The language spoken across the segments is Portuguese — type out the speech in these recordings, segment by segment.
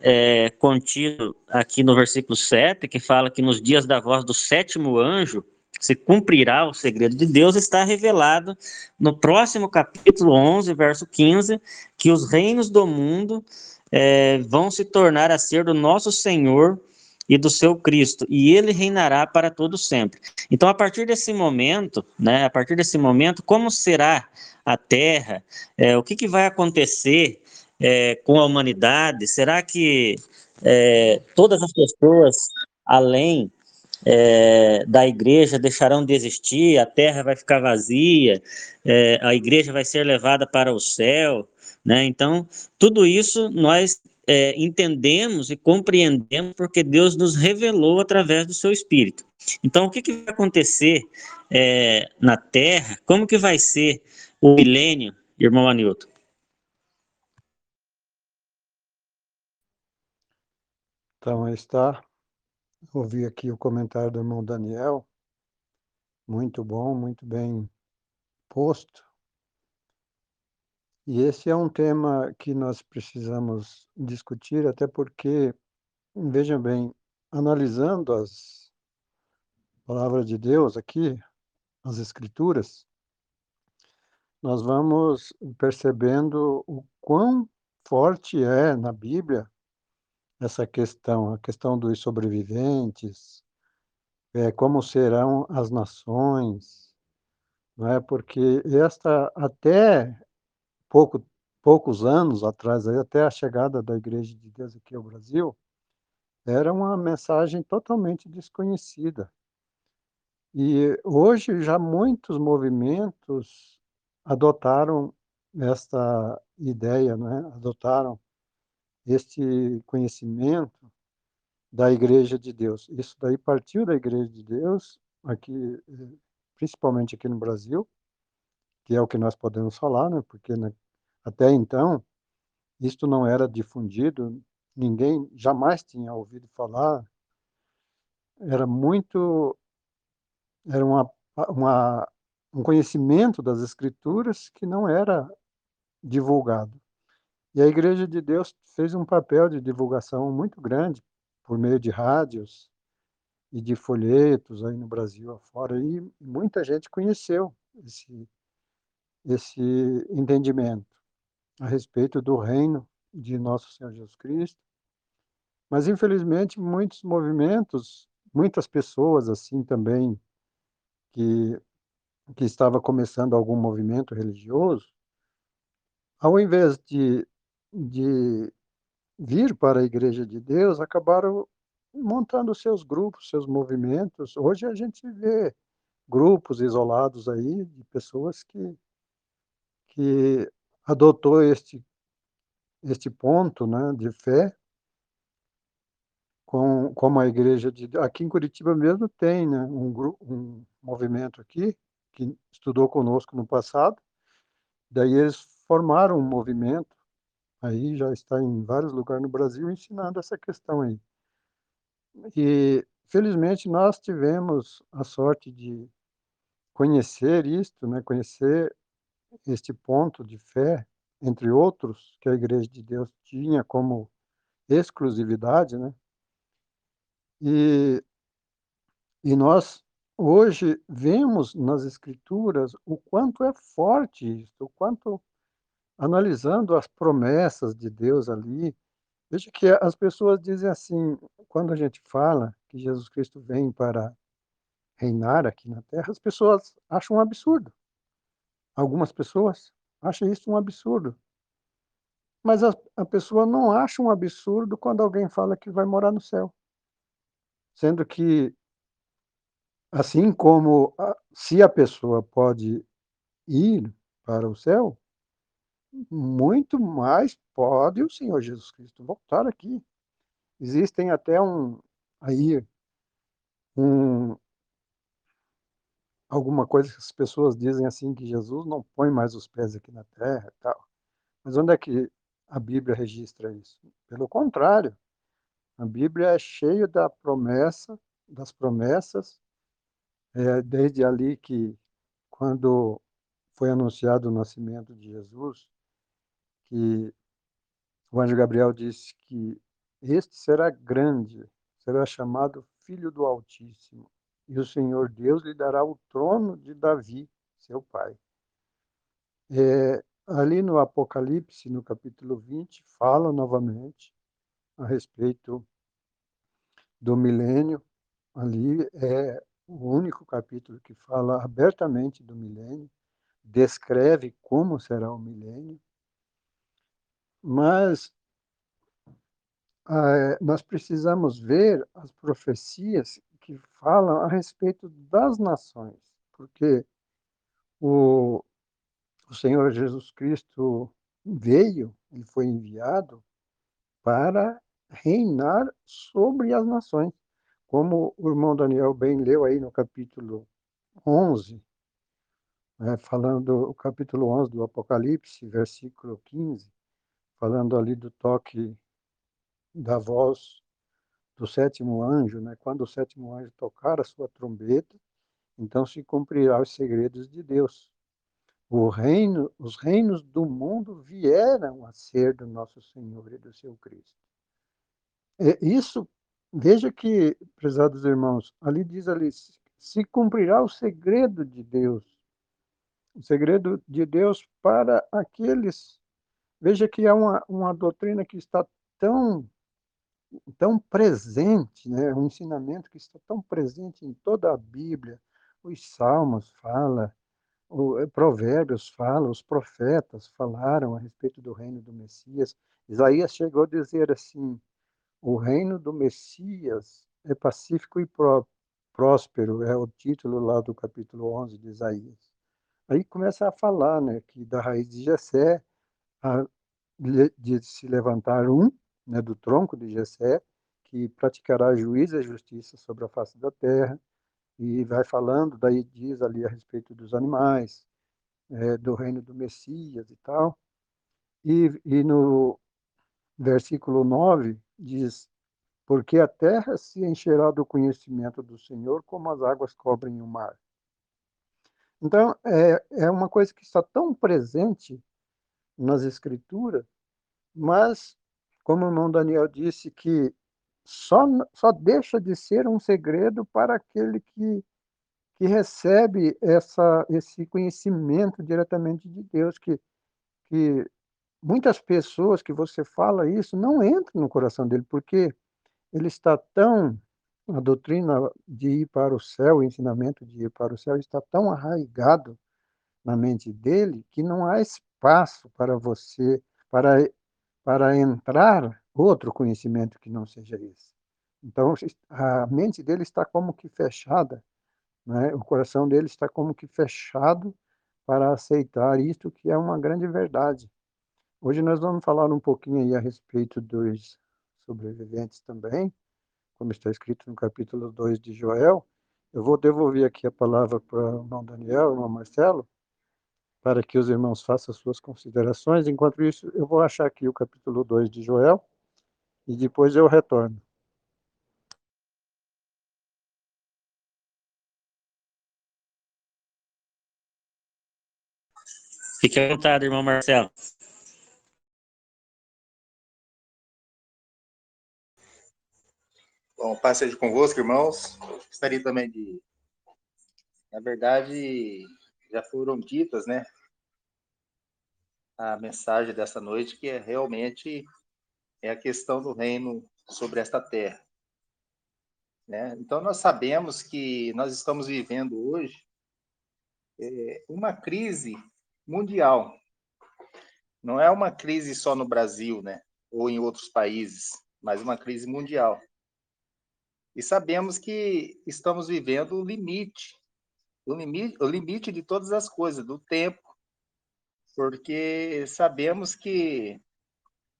é, contido aqui no versículo 7, que fala que nos dias da voz do sétimo anjo se cumprirá o segredo de Deus, está revelado no próximo capítulo 11, verso 15, que os reinos do mundo é, vão se tornar a ser do nosso Senhor e do seu Cristo, e ele reinará para todo sempre. Então, a partir desse momento, né, a partir desse momento, como será a Terra? É, o que, que vai acontecer é, com a humanidade? Será que é, todas as pessoas, além é, da igreja, deixarão de existir? A Terra vai ficar vazia? É, a igreja vai ser levada para o céu? Né? Então, tudo isso nós é, entendemos e compreendemos porque Deus nos revelou através do seu Espírito. Então, o que, que vai acontecer é, na Terra? Como que vai ser o milênio, irmão Anilton? Então, aí está. Ouvi aqui o comentário do irmão Daniel. Muito bom, muito bem posto. E esse é um tema que nós precisamos discutir, até porque, vejam bem, analisando as palavras de Deus aqui, as Escrituras, nós vamos percebendo o quão forte é na Bíblia essa questão, a questão dos sobreviventes, é, como serão as nações, não é? Porque esta até pouco, poucos anos atrás, até a chegada da Igreja de Deus aqui ao Brasil, era uma mensagem totalmente desconhecida. E hoje já muitos movimentos adotaram esta ideia, né? adotaram este conhecimento da Igreja de Deus. Isso daí partiu da Igreja de Deus, aqui, principalmente aqui no Brasil, que é o que nós podemos falar, né? porque né, até então, isto não era difundido, ninguém jamais tinha ouvido falar. Era muito era uma, uma um conhecimento das escrituras que não era divulgado. E a Igreja de Deus fez um papel de divulgação muito grande por meio de rádios e de folhetos aí no Brasil afora e muita gente conheceu esse esse entendimento a respeito do reino de nosso Senhor Jesus Cristo. Mas, infelizmente, muitos movimentos, muitas pessoas assim também, que, que estava começando algum movimento religioso, ao invés de, de vir para a Igreja de Deus, acabaram montando seus grupos, seus movimentos. Hoje a gente vê grupos isolados aí de pessoas que, que adotou este este ponto, né, de fé, com como a igreja de aqui em Curitiba mesmo tem, né, um grupo, um movimento aqui que estudou conosco no passado. Daí eles formaram um movimento, aí já está em vários lugares no Brasil ensinando essa questão aí. E felizmente nós tivemos a sorte de conhecer isto, né, conhecer este ponto de fé, entre outros, que a Igreja de Deus tinha como exclusividade, né? E, e nós hoje vemos nas Escrituras o quanto é forte isso, o quanto, analisando as promessas de Deus ali, veja que as pessoas dizem assim, quando a gente fala que Jesus Cristo vem para reinar aqui na Terra, as pessoas acham um absurdo. Algumas pessoas acham isso um absurdo. Mas a, a pessoa não acha um absurdo quando alguém fala que vai morar no céu. Sendo que, assim como a, se a pessoa pode ir para o céu, muito mais pode o Senhor Jesus Cristo voltar aqui. Existem até um aí um alguma coisa que as pessoas dizem assim que Jesus não põe mais os pés aqui na terra e tal. Mas onde é que a Bíblia registra isso? Pelo contrário, a Bíblia é cheia da promessa, das promessas, é, desde ali que quando foi anunciado o nascimento de Jesus, que o anjo Gabriel disse que este será grande, será chamado Filho do Altíssimo, e o Senhor Deus lhe dará o trono de Davi, seu pai. É, ali no Apocalipse, no capítulo 20, fala novamente a respeito do milênio. Ali é o único capítulo que fala abertamente do milênio, descreve como será o milênio, mas ah, nós precisamos ver as profecias que falam a respeito das nações, porque o, o Senhor Jesus Cristo veio, ele foi enviado para reinar sobre as nações. Como o irmão Daniel bem leu aí no capítulo 11, né, falando o capítulo 11 do Apocalipse, versículo 15, falando ali do toque da voz do sétimo anjo, né? Quando o sétimo anjo tocar a sua trombeta, então se cumprirá os segredos de Deus. Reino, os reinos do mundo vieram a ser do nosso Senhor e do seu Cristo. E isso, veja que, prezados irmãos, ali diz ali, se cumprirá o segredo de Deus. O segredo de Deus para aqueles. Veja que é uma, uma doutrina que está tão tão presente, né? um ensinamento que está tão presente em toda a Bíblia. Os Salmos fala, o eh, Provérbios fala, os profetas falaram a respeito do reino do Messias. Isaías chegou a dizer assim: o reino do Messias é pacífico e pró próspero, é o título lá do capítulo 11 de Isaías. Aí começa a falar, né, que da raiz de Jessé de se levantar um né, do tronco de Jessé, que praticará juízo e justiça sobre a face da terra, e vai falando, daí diz ali a respeito dos animais, é, do reino do Messias e tal. E, e no versículo 9 diz: Porque a terra se encherá do conhecimento do Senhor, como as águas cobrem o mar. Então, é, é uma coisa que está tão presente nas Escrituras, mas como o irmão Daniel disse, que só, só deixa de ser um segredo para aquele que, que recebe essa, esse conhecimento diretamente de Deus, que, que muitas pessoas que você fala isso não entram no coração dele, porque ele está tão, a doutrina de ir para o céu, o ensinamento de ir para o céu está tão arraigado na mente dele que não há espaço para você, para para entrar outro conhecimento que não seja esse. Então, a mente dele está como que fechada, né? o coração dele está como que fechado para aceitar isto que é uma grande verdade. Hoje nós vamos falar um pouquinho aí a respeito dos sobreviventes também, como está escrito no capítulo 2 de Joel. Eu vou devolver aqui a palavra para o irmão Daniel, irmão Marcelo, para que os irmãos façam suas considerações. Enquanto isso, eu vou achar aqui o capítulo 2 de Joel e depois eu retorno. Fique à vontade, irmão Marcelo. Bom, paz seja convosco, irmãos. Gostaria também de. Na verdade, já foram ditas, né? A mensagem dessa noite, que é realmente é a questão do reino sobre esta terra. Né? Então, nós sabemos que nós estamos vivendo hoje é, uma crise mundial. Não é uma crise só no Brasil, né? ou em outros países, mas uma crise mundial. E sabemos que estamos vivendo o limite o limite, o limite de todas as coisas, do tempo, porque sabemos que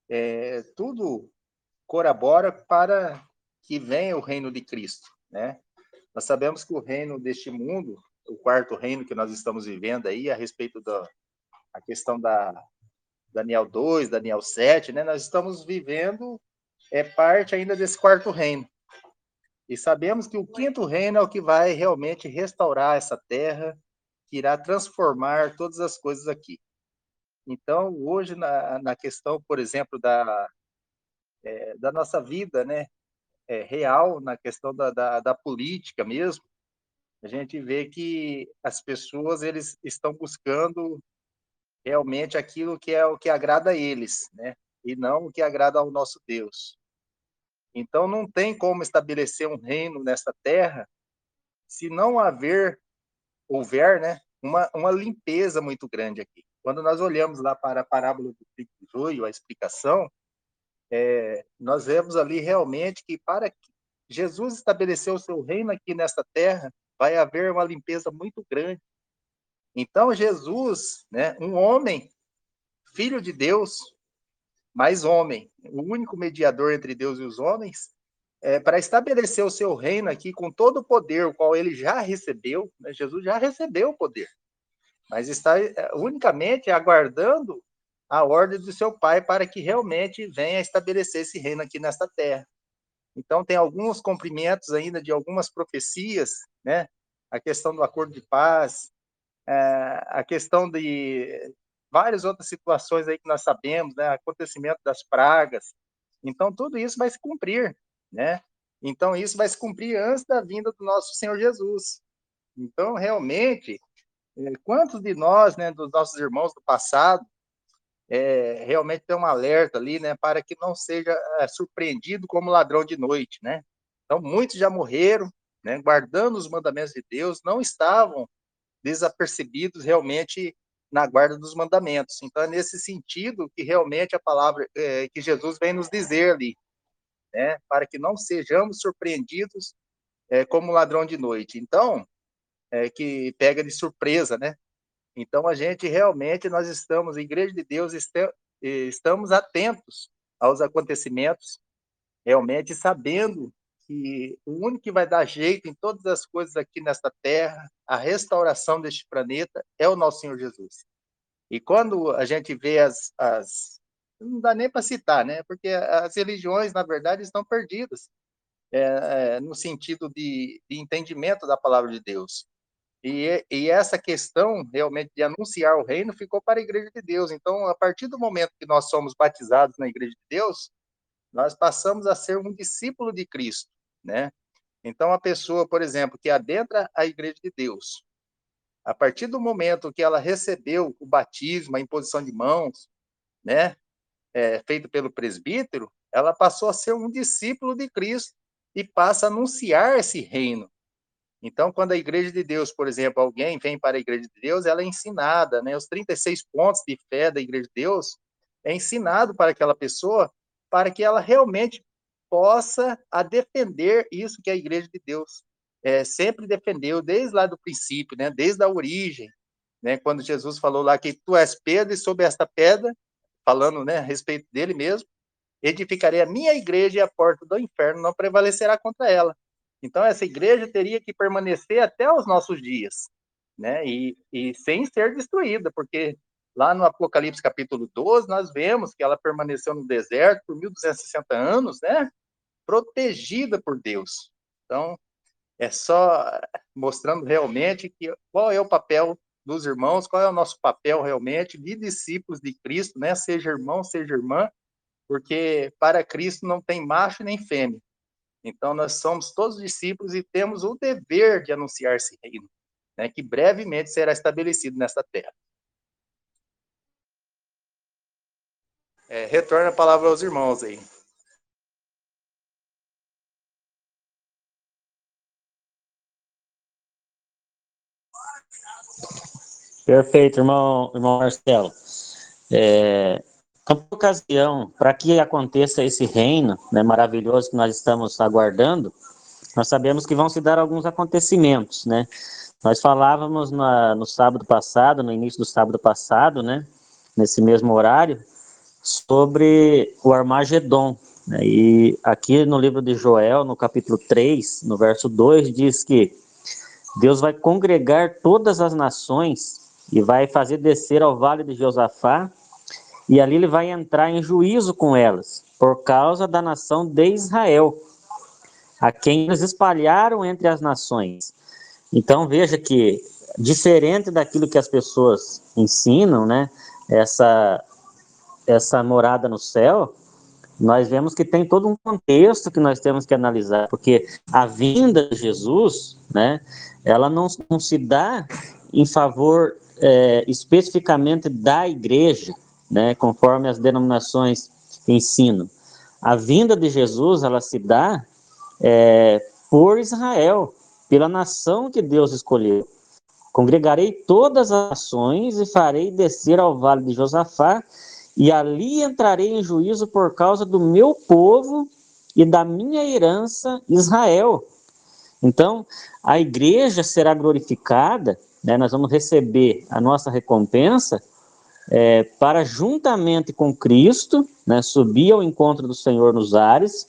é, tudo corrobora para que venha o reino de Cristo, né? Nós sabemos que o reino deste mundo, o quarto reino que nós estamos vivendo aí, a respeito da a questão da Daniel 2, Daniel 7, né? Nós estamos vivendo é parte ainda desse quarto reino. E sabemos que o quinto reino é o que vai realmente restaurar essa terra, que irá transformar todas as coisas aqui. Então, hoje, na, na questão, por exemplo, da, é, da nossa vida né, é, real, na questão da, da, da, política mesmo, a gente vê que as pessoas eles estão buscando realmente aquilo que é o que agrada a eles, né? E não o que agrada ao nosso Deus. Então não tem como estabelecer um reino nesta terra se não haver houver, né, uma, uma limpeza muito grande aqui. Quando nós olhamos lá para a parábola do trigo do joio, a explicação, é, nós vemos ali realmente que para que Jesus estabeleceu o seu reino aqui nesta terra, vai haver uma limpeza muito grande. Então, Jesus, né, um homem, filho de Deus, mais homem, o único mediador entre Deus e os homens, é, para estabelecer o seu reino aqui com todo o poder, o qual ele já recebeu, né, Jesus já recebeu o poder, mas está é, unicamente aguardando a ordem do seu pai para que realmente venha estabelecer esse reino aqui nesta terra. Então, tem alguns cumprimentos ainda de algumas profecias, né? A questão do acordo de paz, é, a questão de várias outras situações aí que nós sabemos, né? Acontecimento das pragas. Então, tudo isso vai se cumprir, né? Então, isso vai se cumprir antes da vinda do nosso Senhor Jesus. Então, realmente, é, quantos de nós, né, dos nossos irmãos do passado, é, realmente tem um alerta ali, né, para que não seja é, surpreendido como ladrão de noite, né? Então, muitos já morreram, né, guardando os mandamentos de Deus, não estavam desapercebidos realmente na guarda dos mandamentos. Então, é nesse sentido que realmente a palavra é, que Jesus vem nos dizer ali, né, para que não sejamos surpreendidos é, como ladrão de noite. Então, é, que pega de surpresa, né? Então, a gente realmente, nós estamos, Igreja de Deus, estamos atentos aos acontecimentos, realmente sabendo que o único que vai dar jeito em todas as coisas aqui nesta terra, a restauração deste planeta, é o nosso Senhor Jesus. E quando a gente vê as. as não dá nem para citar, né? Porque as religiões, na verdade, estão perdidas é, é, no sentido de, de entendimento da palavra de Deus. E, e, essa questão realmente de anunciar o reino ficou para a Igreja de Deus. Então, a partir do momento que nós somos batizados na Igreja de Deus, nós passamos a ser um discípulo de Cristo, né? Então, a pessoa, por exemplo, que adentra a Igreja de Deus, a partir do momento que ela recebeu o batismo, a imposição de mãos, né, é, feito pelo presbítero, ela passou a ser um discípulo de Cristo e passa a anunciar esse reino. Então, quando a Igreja de Deus, por exemplo, alguém vem para a Igreja de Deus, ela é ensinada, né? Os 36 pontos de fé da Igreja de Deus é ensinado para aquela pessoa para que ela realmente possa a defender isso que a Igreja de Deus é, sempre defendeu desde lá do princípio, né? Desde a origem, né? Quando Jesus falou lá que tu és Pedro e sob esta pedra, falando, né, a respeito dele mesmo, edificarei a minha igreja e a porta do inferno não prevalecerá contra ela. Então, essa igreja teria que permanecer até os nossos dias, né? E, e sem ser destruída, porque lá no Apocalipse capítulo 12, nós vemos que ela permaneceu no deserto por 1260 anos, né? Protegida por Deus. Então, é só mostrando realmente que qual é o papel dos irmãos, qual é o nosso papel realmente de discípulos de Cristo, né? Seja irmão, seja irmã, porque para Cristo não tem macho nem fêmea. Então, nós somos todos discípulos e temos o dever de anunciar esse reino, né, que brevemente será estabelecido nesta terra. É, retorna a palavra aos irmãos aí. Perfeito, irmão, irmão Marcelo. É, então, por ocasião, para que aconteça esse reino né, maravilhoso que nós estamos aguardando, nós sabemos que vão se dar alguns acontecimentos, né? Nós falávamos na, no sábado passado, no início do sábado passado, né, nesse mesmo horário, sobre o Armagedon. Né? E aqui no livro de Joel, no capítulo 3, no verso 2, diz que Deus vai congregar todas as nações e vai fazer descer ao vale de Josafá e ali ele vai entrar em juízo com elas, por causa da nação de Israel, a quem eles espalharam entre as nações. Então veja que, diferente daquilo que as pessoas ensinam, né? essa, essa morada no céu, nós vemos que tem todo um contexto que nós temos que analisar, porque a vinda de Jesus, né, ela não, não se dá em favor é, especificamente da igreja, né, conforme as denominações ensinam. A vinda de Jesus, ela se dá é, por Israel, pela nação que Deus escolheu. Congregarei todas as nações e farei descer ao vale de Josafá, e ali entrarei em juízo por causa do meu povo e da minha herança Israel. Então, a igreja será glorificada, né, nós vamos receber a nossa recompensa é, para, juntamente com Cristo, né, subir ao encontro do Senhor nos ares,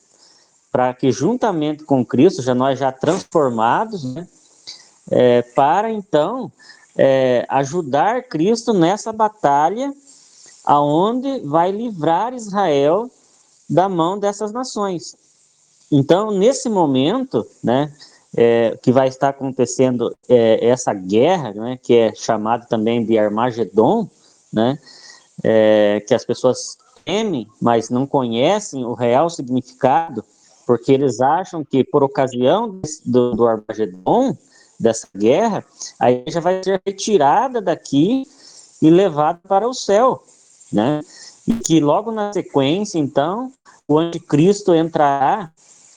para que, juntamente com Cristo, já nós já transformados, né, é, para então é, ajudar Cristo nessa batalha, aonde vai livrar Israel da mão dessas nações. Então, nesse momento, né, é, que vai estar acontecendo é, essa guerra, né, que é chamada também de Armagedon, né, é, que as pessoas temem, mas não conhecem o real significado, porque eles acham que por ocasião do, do Armagedon, dessa guerra, a igreja vai ser retirada daqui e levada para o céu, né? E que logo na sequência, então, o anticristo entrará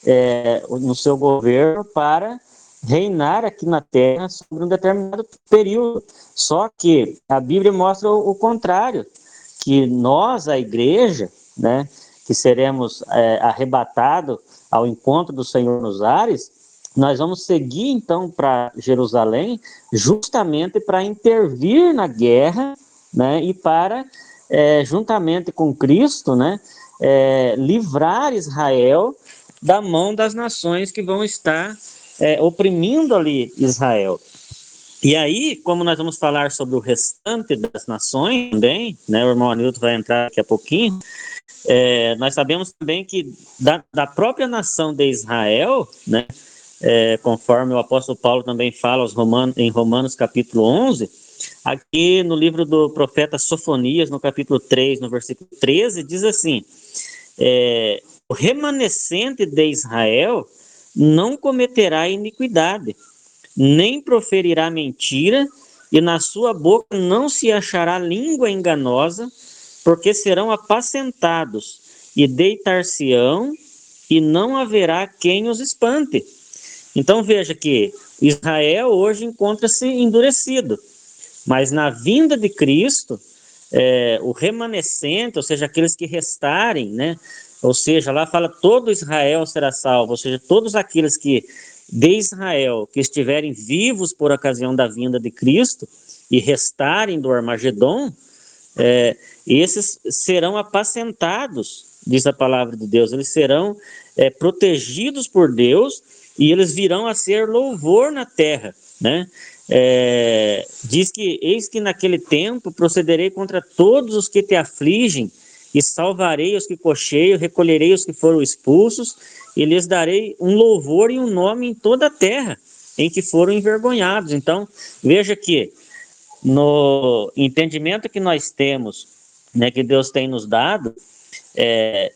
é, no seu governo para reinar aqui na Terra sobre um determinado período. Só que a Bíblia mostra o, contrário, que nós, a igreja, né, que seremos é, arrebatados ao encontro do Senhor nos ares, nós vamos seguir então para Jerusalém, justamente para intervir na guerra, né, e para, é, juntamente com Cristo, né, é, livrar Israel da mão das nações que vão estar é, oprimindo ali Israel. E aí, como nós vamos falar sobre o restante das nações também, né, o irmão Anilton vai entrar daqui a pouquinho, é, nós sabemos também que da, da própria nação de Israel, né, é, conforme o apóstolo Paulo também fala aos Romanos, em Romanos capítulo 11, aqui no livro do profeta Sofonias, no capítulo 3, no versículo 13, diz assim, é, o remanescente de Israel não cometerá iniquidade, nem proferirá mentira, e na sua boca não se achará língua enganosa, porque serão apacentados e deitar-se-ão, e não haverá quem os espante. Então veja que Israel hoje encontra-se endurecido, mas na vinda de Cristo, é, o remanescente, ou seja, aqueles que restarem, né? Ou seja, lá fala todo Israel será salvo, ou seja, todos aqueles que de Israel que estiverem vivos por ocasião da vinda de Cristo e restarem do Armagedon, é, esses serão apacentados, diz a palavra de Deus, eles serão é, protegidos por Deus e eles virão a ser louvor na terra, né? É, diz que eis que naquele tempo procederei contra todos os que te afligem e salvarei os que cocheiam, recolherei os que foram expulsos e lhes darei um louvor e um nome em toda a terra em que foram envergonhados. Então, veja que no entendimento que nós temos, né, que Deus tem nos dado, é,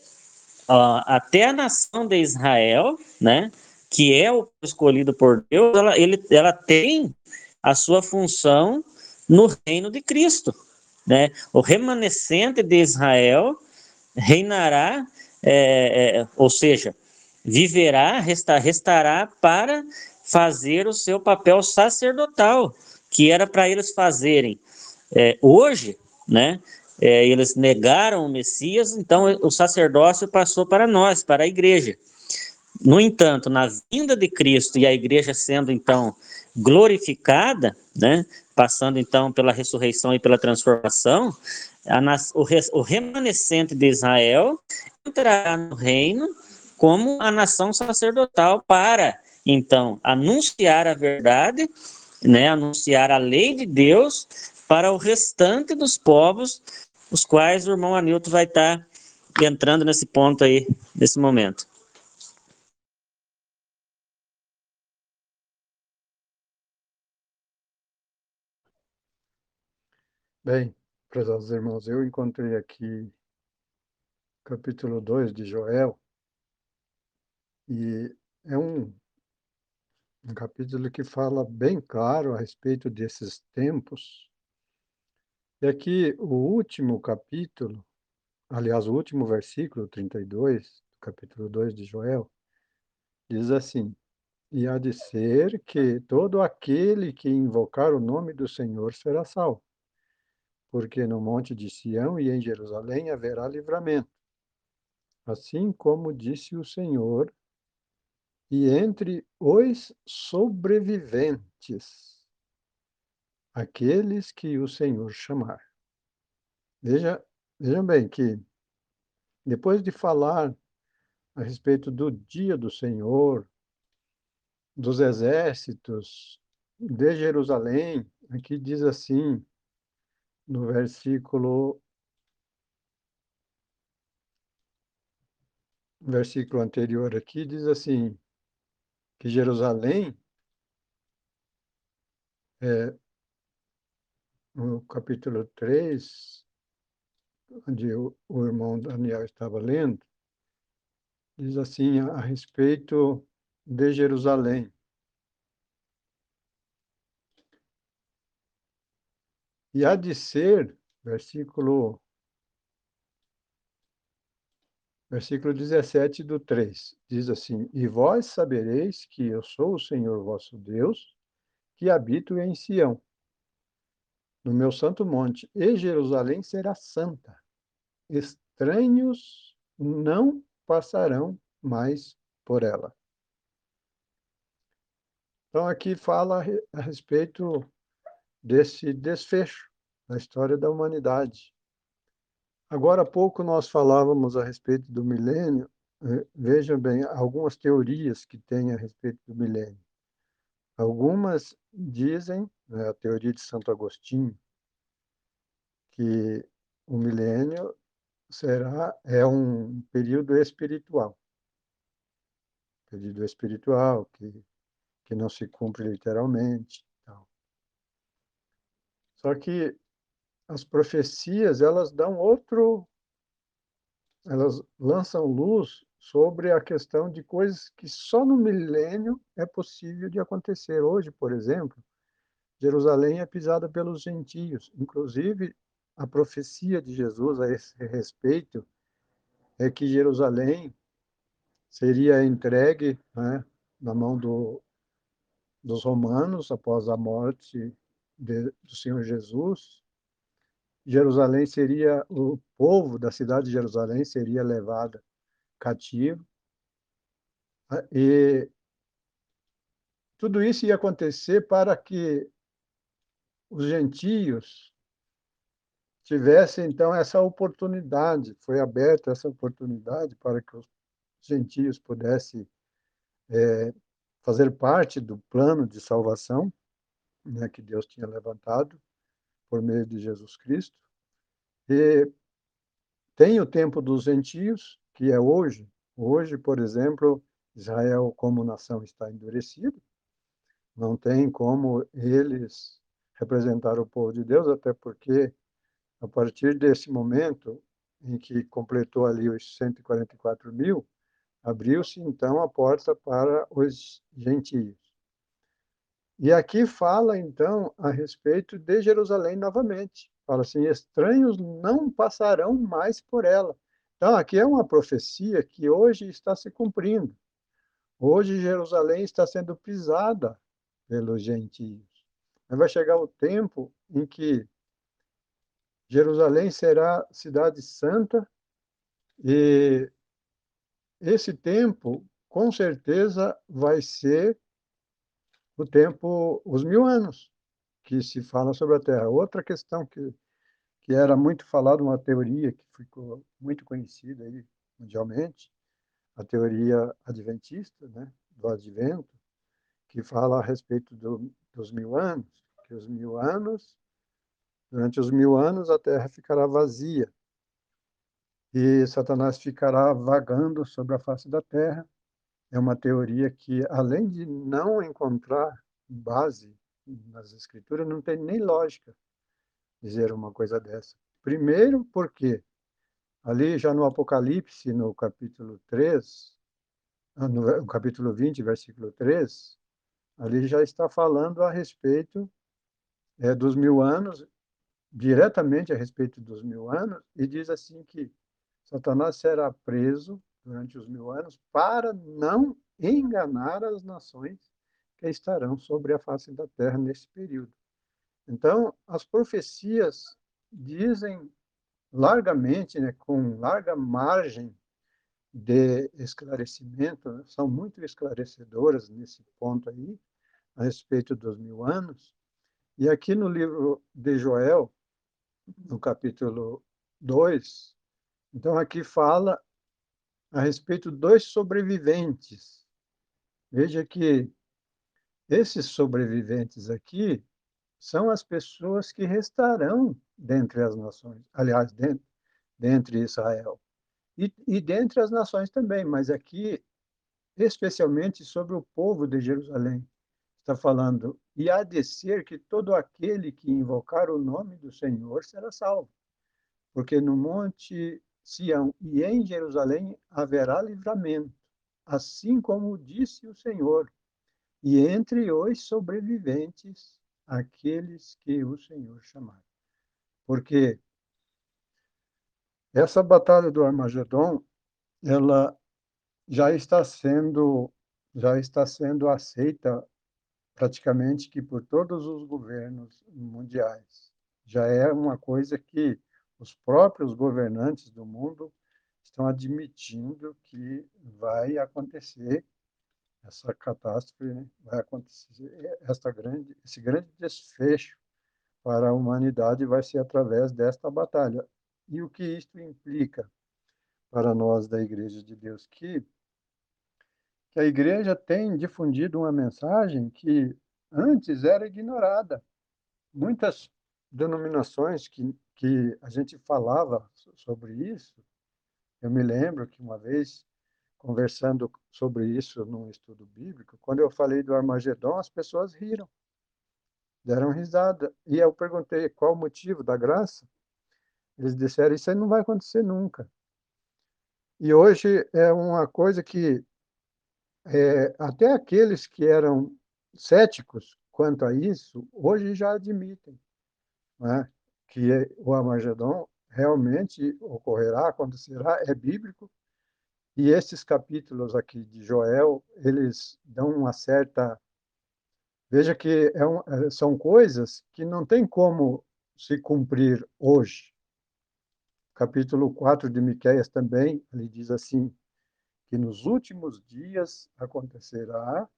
até a nação de Israel, né, que é o escolhido por Deus, ela, ele, ela tem a sua função no reino de Cristo. Né? O remanescente de Israel reinará, é, é, ou seja, viverá, resta, restará para fazer o seu papel sacerdotal, que era para eles fazerem. É, hoje, né, é, eles negaram o Messias, então o sacerdócio passou para nós, para a igreja. No entanto, na vinda de Cristo e a igreja sendo então glorificada, né, passando então pela ressurreição e pela transformação, o, remanescente de Israel entrará no reino como a nação sacerdotal para então anunciar a verdade, né, anunciar a lei de Deus para o restante dos povos, os quais o irmão Anilton vai estar entrando nesse ponto aí, nesse momento. Bem, prezados irmãos, eu encontrei aqui capítulo 2 de Joel, e é um, um capítulo que fala bem claro a respeito desses tempos. E aqui o último capítulo, aliás, o último versículo, 32, do capítulo 2 de Joel, diz assim: E há de ser que todo aquele que invocar o nome do Senhor será salvo, porque no monte de Sião e em Jerusalém haverá livramento. Assim como disse o Senhor, e entre os sobreviventes, aqueles que o Senhor chamar. Veja, vejam bem que, depois de falar a respeito do dia do Senhor, dos exércitos, de Jerusalém, aqui diz assim, no versículo versículo anterior aqui diz assim que Jerusalém é, no capítulo 3, onde o, o irmão Daniel estava lendo, diz assim a, a respeito de Jerusalém. E há de ser, versículo, versículo 17 do 3, diz assim: E vós sabereis que eu sou o Senhor vosso Deus, que habito em Sião, no meu santo monte, e Jerusalém será santa. Estranhos não passarão mais por ela. Então, aqui fala a respeito desse desfecho da história da humanidade. Agora há pouco nós falávamos a respeito do milênio. Eh, vejam bem, algumas teorias que tem a respeito do milênio. Algumas dizem, né, a teoria de Santo Agostinho, que o milênio será é um período espiritual. Período espiritual que que não se cumpre literalmente. Só que as profecias, elas dão outro elas lançam luz sobre a questão de coisas que só no milênio é possível de acontecer. Hoje, por exemplo, Jerusalém é pisada pelos gentios. Inclusive, a profecia de Jesus a esse respeito é que Jerusalém seria entregue né, na mão do, dos romanos após a morte de, do Senhor Jesus. Jerusalém seria o povo da cidade de Jerusalém seria levado cativo e tudo isso ia acontecer para que os gentios tivessem, então, essa oportunidade. Foi aberta essa oportunidade para que os gentios pudessem é, fazer parte do plano de salvação né, que Deus tinha levantado por meio de Jesus Cristo. E tem o tempo dos gentios, que é hoje. Hoje, por exemplo, Israel como nação está endurecida, não tem como eles representar o povo de Deus, até porque a partir desse momento em que completou ali os 144 mil, abriu-se então a porta para os gentios. E aqui fala então a respeito de Jerusalém novamente. Fala assim: estranhos não passarão mais por ela. Então, aqui é uma profecia que hoje está se cumprindo. Hoje Jerusalém está sendo pisada pelos gentios. Vai chegar o tempo em que Jerusalém será cidade santa e esse tempo, com certeza, vai ser o tempo, os mil anos que se fala sobre a Terra. Outra questão que, que era muito falada, uma teoria que ficou muito conhecida aí mundialmente, a teoria adventista, né, do advento, que fala a respeito do, dos mil anos, que os mil anos Durante os mil anos, a terra ficará vazia e Satanás ficará vagando sobre a face da terra. É uma teoria que, além de não encontrar base nas escrituras, não tem nem lógica dizer uma coisa dessa. Primeiro, porque ali já no Apocalipse, no capítulo 3, ah, no capítulo 20, versículo 3, ali já está falando a respeito é, dos mil anos, diretamente a respeito dos mil anos, e diz assim que Satanás será preso durante os mil anos para não enganar as nações que estarão sobre a face da terra nesse período. Então, as profecias dizem largamente, né, com larga margem de esclarecimento, né, são muito esclarecedoras nesse ponto aí, a respeito dos mil anos. E aqui no livro de Joel, no capítulo 2, então aqui fala a respeito dos sobreviventes. Veja que esses sobreviventes aqui são as pessoas que restarão dentre as nações, aliás, dentre, dentre Israel. E, e dentre as nações também, mas aqui, especialmente sobre o povo de Jerusalém. Está falando, e há de ser que todo aquele que invocar o nome do Senhor será salvo. Porque no monte Sião e em Jerusalém haverá livramento, assim como disse o Senhor, e entre os sobreviventes, aqueles que o Senhor chamar. Porque essa batalha do Armagedon, ela já está sendo já está sendo aceita praticamente que por todos os governos mundiais. Já é uma coisa que os próprios governantes do mundo estão admitindo que vai acontecer essa catástrofe, vai acontecer esta grande, esse grande desfecho para a humanidade vai ser através desta batalha. E o que isto implica para nós da Igreja de Deus? Que, que a Igreja tem difundido uma mensagem que antes era ignorada. Muitas denominações que, que a gente falava sobre isso, eu me lembro que uma vez, conversando sobre isso num estudo bíblico, quando eu falei do Armagedon, as pessoas riram, deram risada. E eu perguntei qual o motivo da graça. Eles disseram: Isso aí não vai acontecer nunca. E hoje é uma coisa que é, até aqueles que eram céticos quanto a isso, hoje já admitem né, que o Armagedon realmente ocorrerá, acontecerá, é bíblico, e esses capítulos aqui de Joel, eles dão uma certa. Veja que é um, é, são coisas que não tem como se cumprir hoje capítulo 4 de Miqueias também, ele diz assim, que nos últimos dias acontecerá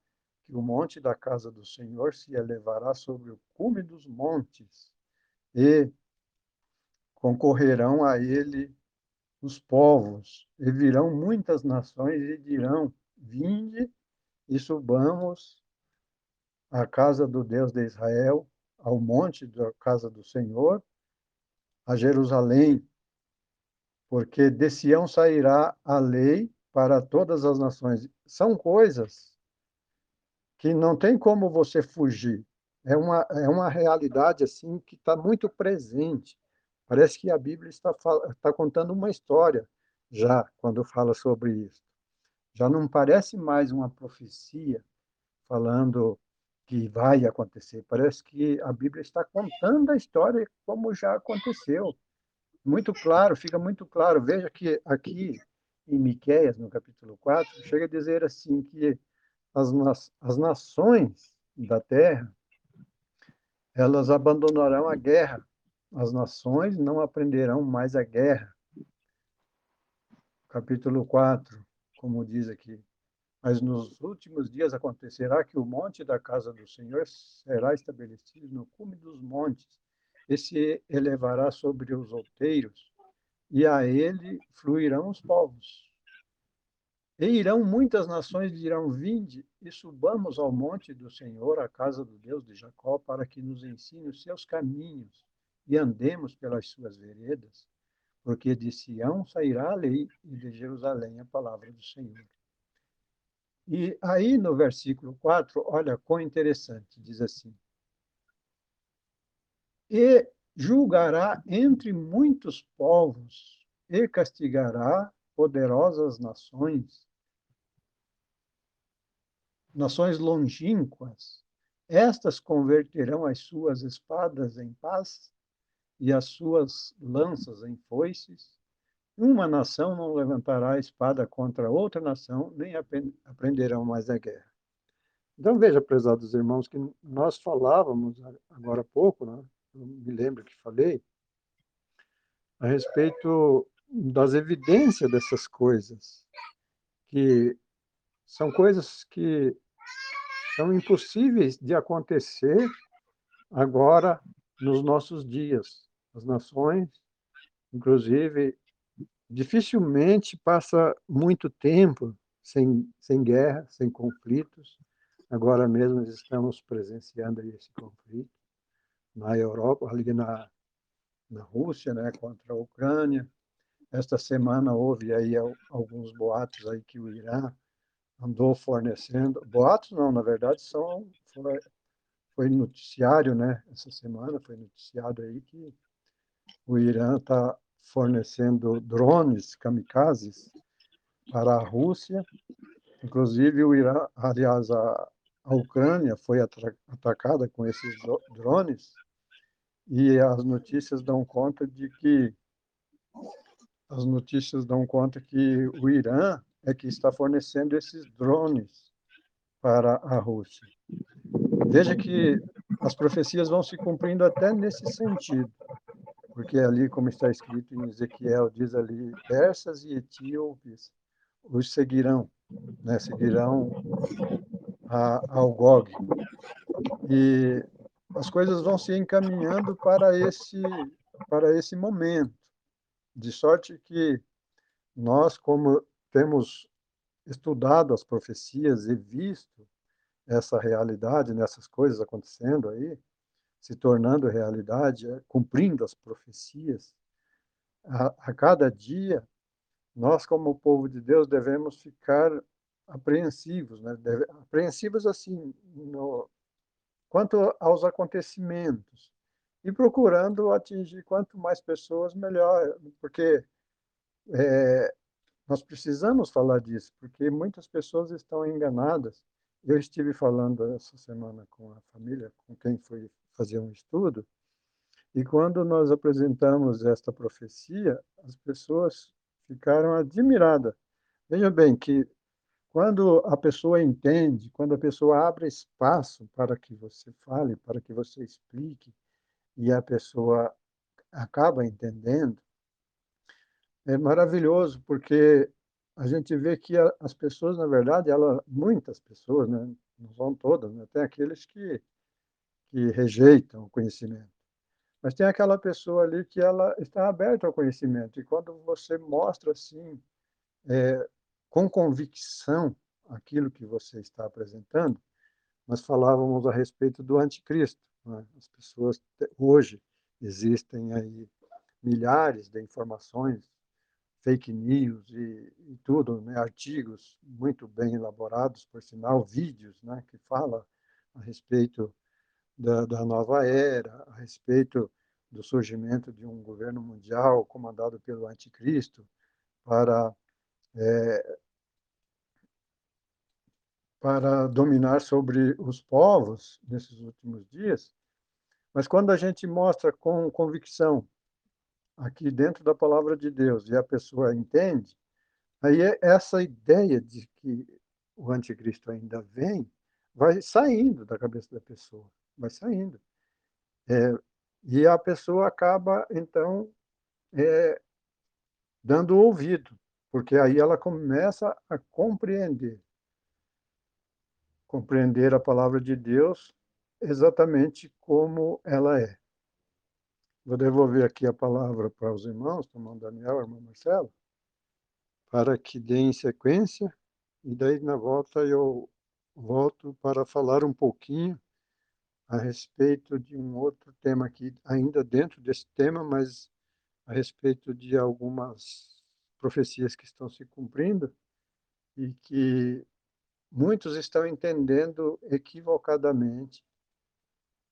que o monte da casa do Senhor se elevará sobre o cume dos montes e concorrerão a ele os povos, e virão muitas nações e dirão: Vinde e subamos à casa do Deus de Israel, ao monte da casa do Senhor, a Jerusalém, porque de Sião sairá a lei para todas as nações. São coisas que não tem como você fugir. É uma, é uma realidade assim que está muito presente. Parece que a Bíblia está, está contando uma história já quando fala sobre isso. Já não parece mais uma profecia falando que vai acontecer. Parece que a Bíblia está contando a história como já aconteceu muito claro, fica muito claro. Veja que aqui em Miqueias, no capítulo 4, chega a dizer assim que as, as nações da terra elas abandonarão a guerra. As nações não aprenderão mais a guerra. Capítulo 4, como diz aqui. Mas nos últimos dias acontecerá que o monte da casa do Senhor será estabelecido no cume dos montes e se elevará sobre os outeiros, e a ele fluirão os povos. E irão muitas nações dirão: Vinde e subamos ao monte do Senhor, à casa do Deus de Jacó, para que nos ensine os seus caminhos e andemos pelas suas veredas, porque de Sião sairá a lei e de Jerusalém a palavra do Senhor. E aí no versículo 4, olha quão interessante, diz assim: e julgará entre muitos povos e castigará poderosas nações, nações longínquas. Estas converterão as suas espadas em paz e as suas lanças em foices. Uma nação não levantará a espada contra outra nação, nem aprenderão mais a guerra. Então, veja, prezados irmãos, que nós falávamos agora há pouco, né? Eu me lembro que falei, a respeito das evidências dessas coisas, que são coisas que são impossíveis de acontecer agora nos nossos dias. As nações, inclusive, dificilmente passa muito tempo sem, sem guerra, sem conflitos. Agora mesmo estamos presenciando esse conflito na Europa, ali na, na Rússia, né, contra a Ucrânia. Esta semana houve aí alguns boatos aí que o Irã andou fornecendo. Boatos não, na verdade são foi, foi noticiário, né? Essa semana foi noticiado aí que o Irã está fornecendo drones kamikazes para a Rússia. Inclusive o Irã, aliás, a, a Ucrânia foi atacada com esses drones e as notícias dão conta de que as notícias dão conta que o Irã é que está fornecendo esses drones para a Rússia. Veja que as profecias vão se cumprindo até nesse sentido, porque ali, como está escrito em Ezequiel, diz ali, persas e etíopes os seguirão, né? seguirão a, ao Gog. E as coisas vão se encaminhando para esse para esse momento, de sorte que nós, como temos estudado as profecias e visto essa realidade, nessas coisas acontecendo aí, se tornando realidade, é, cumprindo as profecias, a, a cada dia, nós, como povo de Deus, devemos ficar apreensivos, né? Deve, apreensivos assim, no, quanto aos acontecimentos e procurando atingir quanto mais pessoas melhor, porque é, nós precisamos falar disso, porque muitas pessoas estão enganadas. Eu estive falando essa semana com a família, com quem foi fazer um estudo, e quando nós apresentamos esta profecia, as pessoas ficaram admiradas. Veja bem que quando a pessoa entende, quando a pessoa abre espaço para que você fale, para que você explique, e a pessoa acaba entendendo, é maravilhoso, porque a gente vê que as pessoas, na verdade, ela, muitas pessoas, né, não são todas, né, tem aqueles que, que rejeitam o conhecimento. Mas tem aquela pessoa ali que ela está aberta ao conhecimento. E quando você mostra assim, é, com convicção aquilo que você está apresentando, nós falávamos a respeito do anticristo. Né? As pessoas hoje existem aí milhares de informações, fake news e, e tudo, né? artigos muito bem elaborados, por sinal, vídeos, né? que fala a respeito da, da nova era, a respeito do surgimento de um governo mundial comandado pelo anticristo para é, para dominar sobre os povos nesses últimos dias, mas quando a gente mostra com convicção aqui dentro da palavra de Deus e a pessoa entende, aí é essa ideia de que o anticristo ainda vem vai saindo da cabeça da pessoa, vai saindo. É, e a pessoa acaba, então, é, dando ouvido, porque aí ela começa a compreender compreender a palavra de Deus exatamente como ela é. Vou devolver aqui a palavra para os irmãos, irmão Daniel, irmão Marcelo, para que deem sequência, e daí na volta eu volto para falar um pouquinho a respeito de um outro tema aqui, ainda dentro desse tema, mas a respeito de algumas profecias que estão se cumprindo e que muitos estão entendendo equivocadamente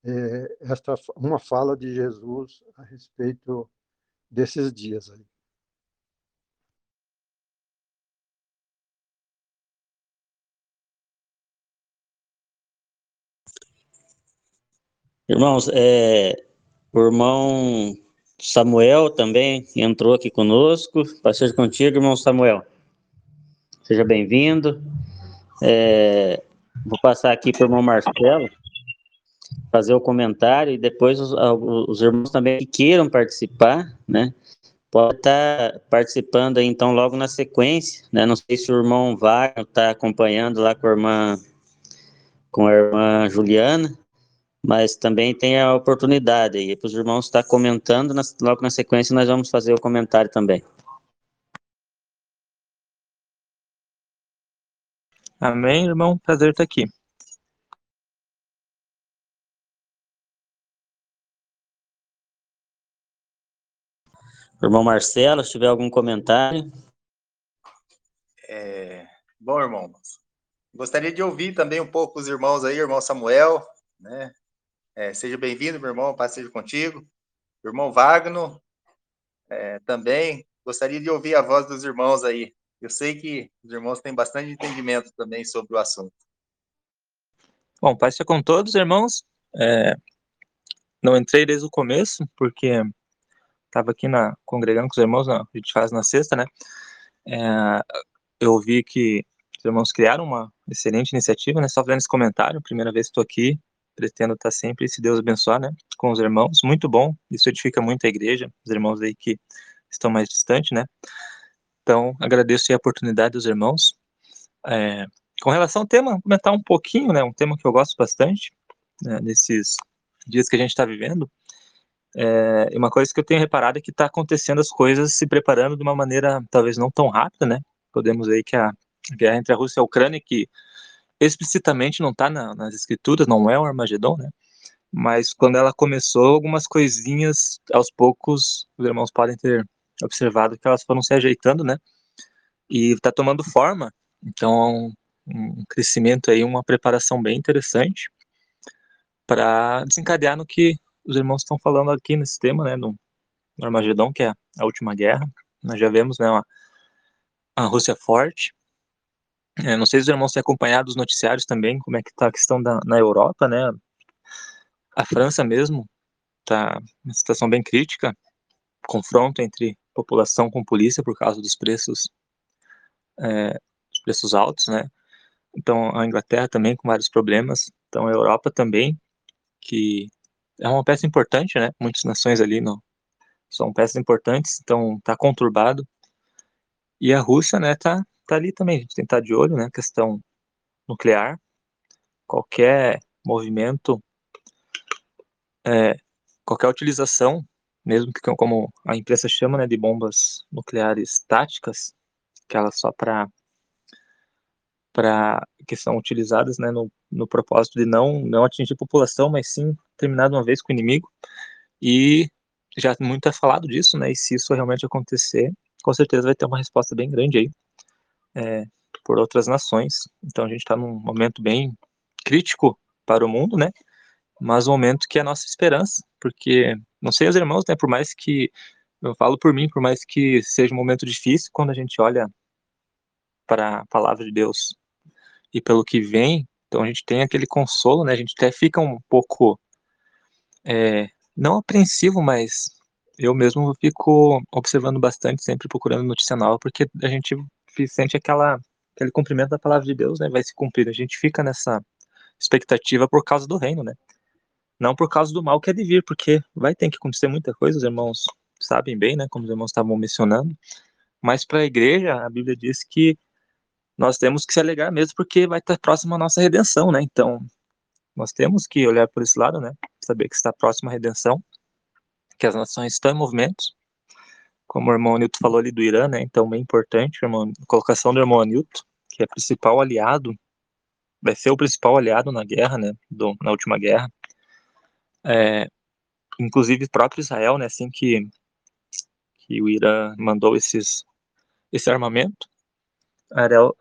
é, esta uma fala de Jesus a respeito desses dias aí. Irmãos, é, o irmão Samuel também entrou aqui conosco. Passeio contigo, irmão Samuel. Seja bem-vindo. É, vou passar aqui para o irmão Marcelo fazer o comentário e depois os, os irmãos também que queiram participar, né? Pode estar participando aí, então, logo na sequência, né? Não sei se o irmão Wagner está acompanhando lá com a irmã, com a irmã Juliana, mas também tem a oportunidade aí para os irmãos estar comentando, logo na sequência nós vamos fazer o comentário também. Amém, irmão? Prazer estar aqui. Irmão Marcelo, se tiver algum comentário. É, bom, irmão, gostaria de ouvir também um pouco os irmãos aí, irmão Samuel, né? É, seja bem-vindo, meu irmão, paz seja contigo. Irmão Wagner, é, também gostaria de ouvir a voz dos irmãos aí. Eu sei que os irmãos têm bastante entendimento também sobre o assunto. Bom, paz com todos, irmãos. É, não entrei desde o começo, porque estava aqui na, congregando com os irmãos, a gente faz na sexta, né? É, eu vi que os irmãos criaram uma excelente iniciativa, né? Só vendo esse comentário, primeira vez que estou aqui, pretendo estar sempre, se Deus abençoar, né? Com os irmãos, muito bom, isso edifica muito a igreja, os irmãos aí que estão mais distantes, né? Então, agradeço a oportunidade dos irmãos. É, com relação ao tema, comentar um pouquinho, né? Um tema que eu gosto bastante, né, nesses dias que a gente está vivendo, é, uma coisa que eu tenho reparado é que está acontecendo as coisas se preparando de uma maneira talvez não tão rápida, né? Podemos ver que a guerra entre a Rússia e a Ucrânia, que explicitamente não está na, nas escrituras, não é o Armagedon, né? Mas quando ela começou, algumas coisinhas, aos poucos, os irmãos podem ter observado que elas foram se ajeitando, né? E está tomando forma. Então, um crescimento aí, uma preparação bem interessante para desencadear no que os irmãos estão falando aqui nesse tema, né, no, no Armagedon, que é a última guerra. Nós já vemos, né, uma, a Rússia forte. É, não sei se os irmãos têm acompanhado os noticiários também, como é que está a questão da, na Europa, né, a França mesmo está uma situação bem crítica, confronto entre população com polícia por causa dos preços, é, preços altos, né, então a Inglaterra também com vários problemas, então a Europa também, que é uma peça importante, né? Muitas nações ali não são peças importantes, então tá conturbado. E a Rússia, né, tá, tá ali também, a gente tem que estar de olho, né, questão nuclear. Qualquer movimento, é, qualquer utilização, mesmo que como a imprensa chama, né, de bombas nucleares táticas, que elas só para para que são utilizadas né, no, no propósito de não, não atingir a população, mas sim terminar de uma vez com o inimigo. E já muito é falado disso, né? E se isso realmente acontecer, com certeza vai ter uma resposta bem grande aí é, por outras nações. Então a gente está num momento bem crítico para o mundo, né? Mas um momento que é a nossa esperança, porque não sei os irmãos, né? Por mais que eu falo por mim, por mais que seja um momento difícil, quando a gente olha para a palavra de Deus e pelo que vem, então a gente tem aquele consolo, né? A gente até fica um pouco, é, não apreensivo, mas eu mesmo fico observando bastante, sempre procurando notícia nova, porque a gente sente aquela, aquele cumprimento da palavra de Deus, né? Vai se cumprir. A gente fica nessa expectativa por causa do reino, né? Não por causa do mal que é de vir, porque vai ter que acontecer muita coisa, os irmãos sabem bem, né? Como os irmãos estavam mencionando. Mas para a igreja, a Bíblia diz que nós temos que se alegrar mesmo porque vai estar próximo a nossa redenção, né? Então, nós temos que olhar por esse lado, né? Saber que está próximo à redenção, que as nações estão em movimento, como o irmão Newton falou ali do Irã, né? Então, bem importante, irmão, a colocação do irmão Newton, que é principal aliado, vai ser o principal aliado na guerra, né? Do, na última guerra. É, inclusive, próprio Israel, né? Assim que, que o Irã mandou esses, esse armamento, Ariel,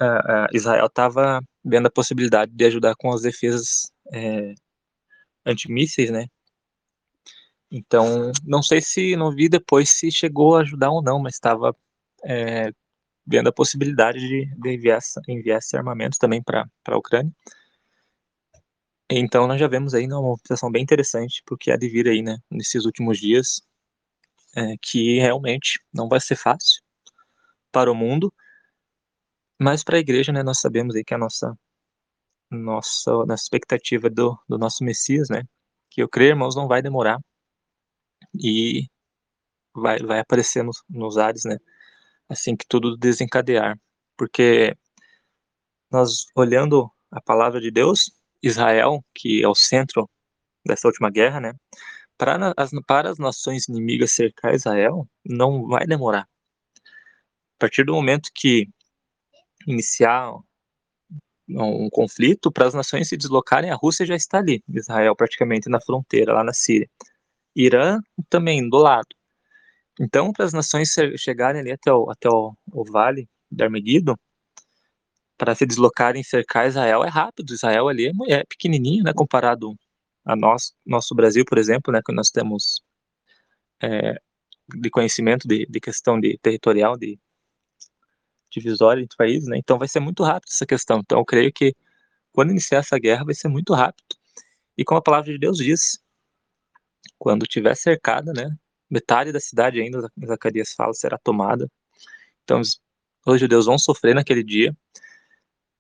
Israel estava vendo a possibilidade de ajudar com as defesas é, antimísseis, né? Então, não sei se não vi depois se chegou a ajudar ou não, mas estava é, vendo a possibilidade de, de enviar, enviar esse armamento também para a Ucrânia. Então, nós já vemos aí uma situação bem interessante porque há de vir aí, né, nesses últimos dias, é, que realmente não vai ser fácil para o mundo, mas para a igreja, né, nós sabemos aí que a nossa nossa, nossa expectativa do, do nosso Messias, né, que eu creio, irmãos, não vai demorar e vai, vai aparecer nos, nos ares, né, assim que tudo desencadear, porque nós olhando a palavra de Deus, Israel, que é o centro dessa última guerra, né, para as, para as nações inimigas cercar Israel, não vai demorar. A partir do momento que iniciar um conflito, para as nações se deslocarem, a Rússia já está ali, Israel praticamente na fronteira, lá na Síria. Irã também do lado. Então, para as nações chegarem ali até o, até o, o vale de Armegido, para se deslocarem cercar Israel é rápido. Israel ali é, é pequenininho, né, comparado a nós, nosso Brasil, por exemplo, né, que nós temos é, de conhecimento de, de questão de territorial, de divisória entre países, né? Então vai ser muito rápido essa questão. Então eu creio que quando iniciar essa guerra vai ser muito rápido. E como a palavra de Deus diz, quando tiver cercada, né, metade da cidade ainda, Zacarias fala, será tomada. Então os judeus vão sofrer naquele dia.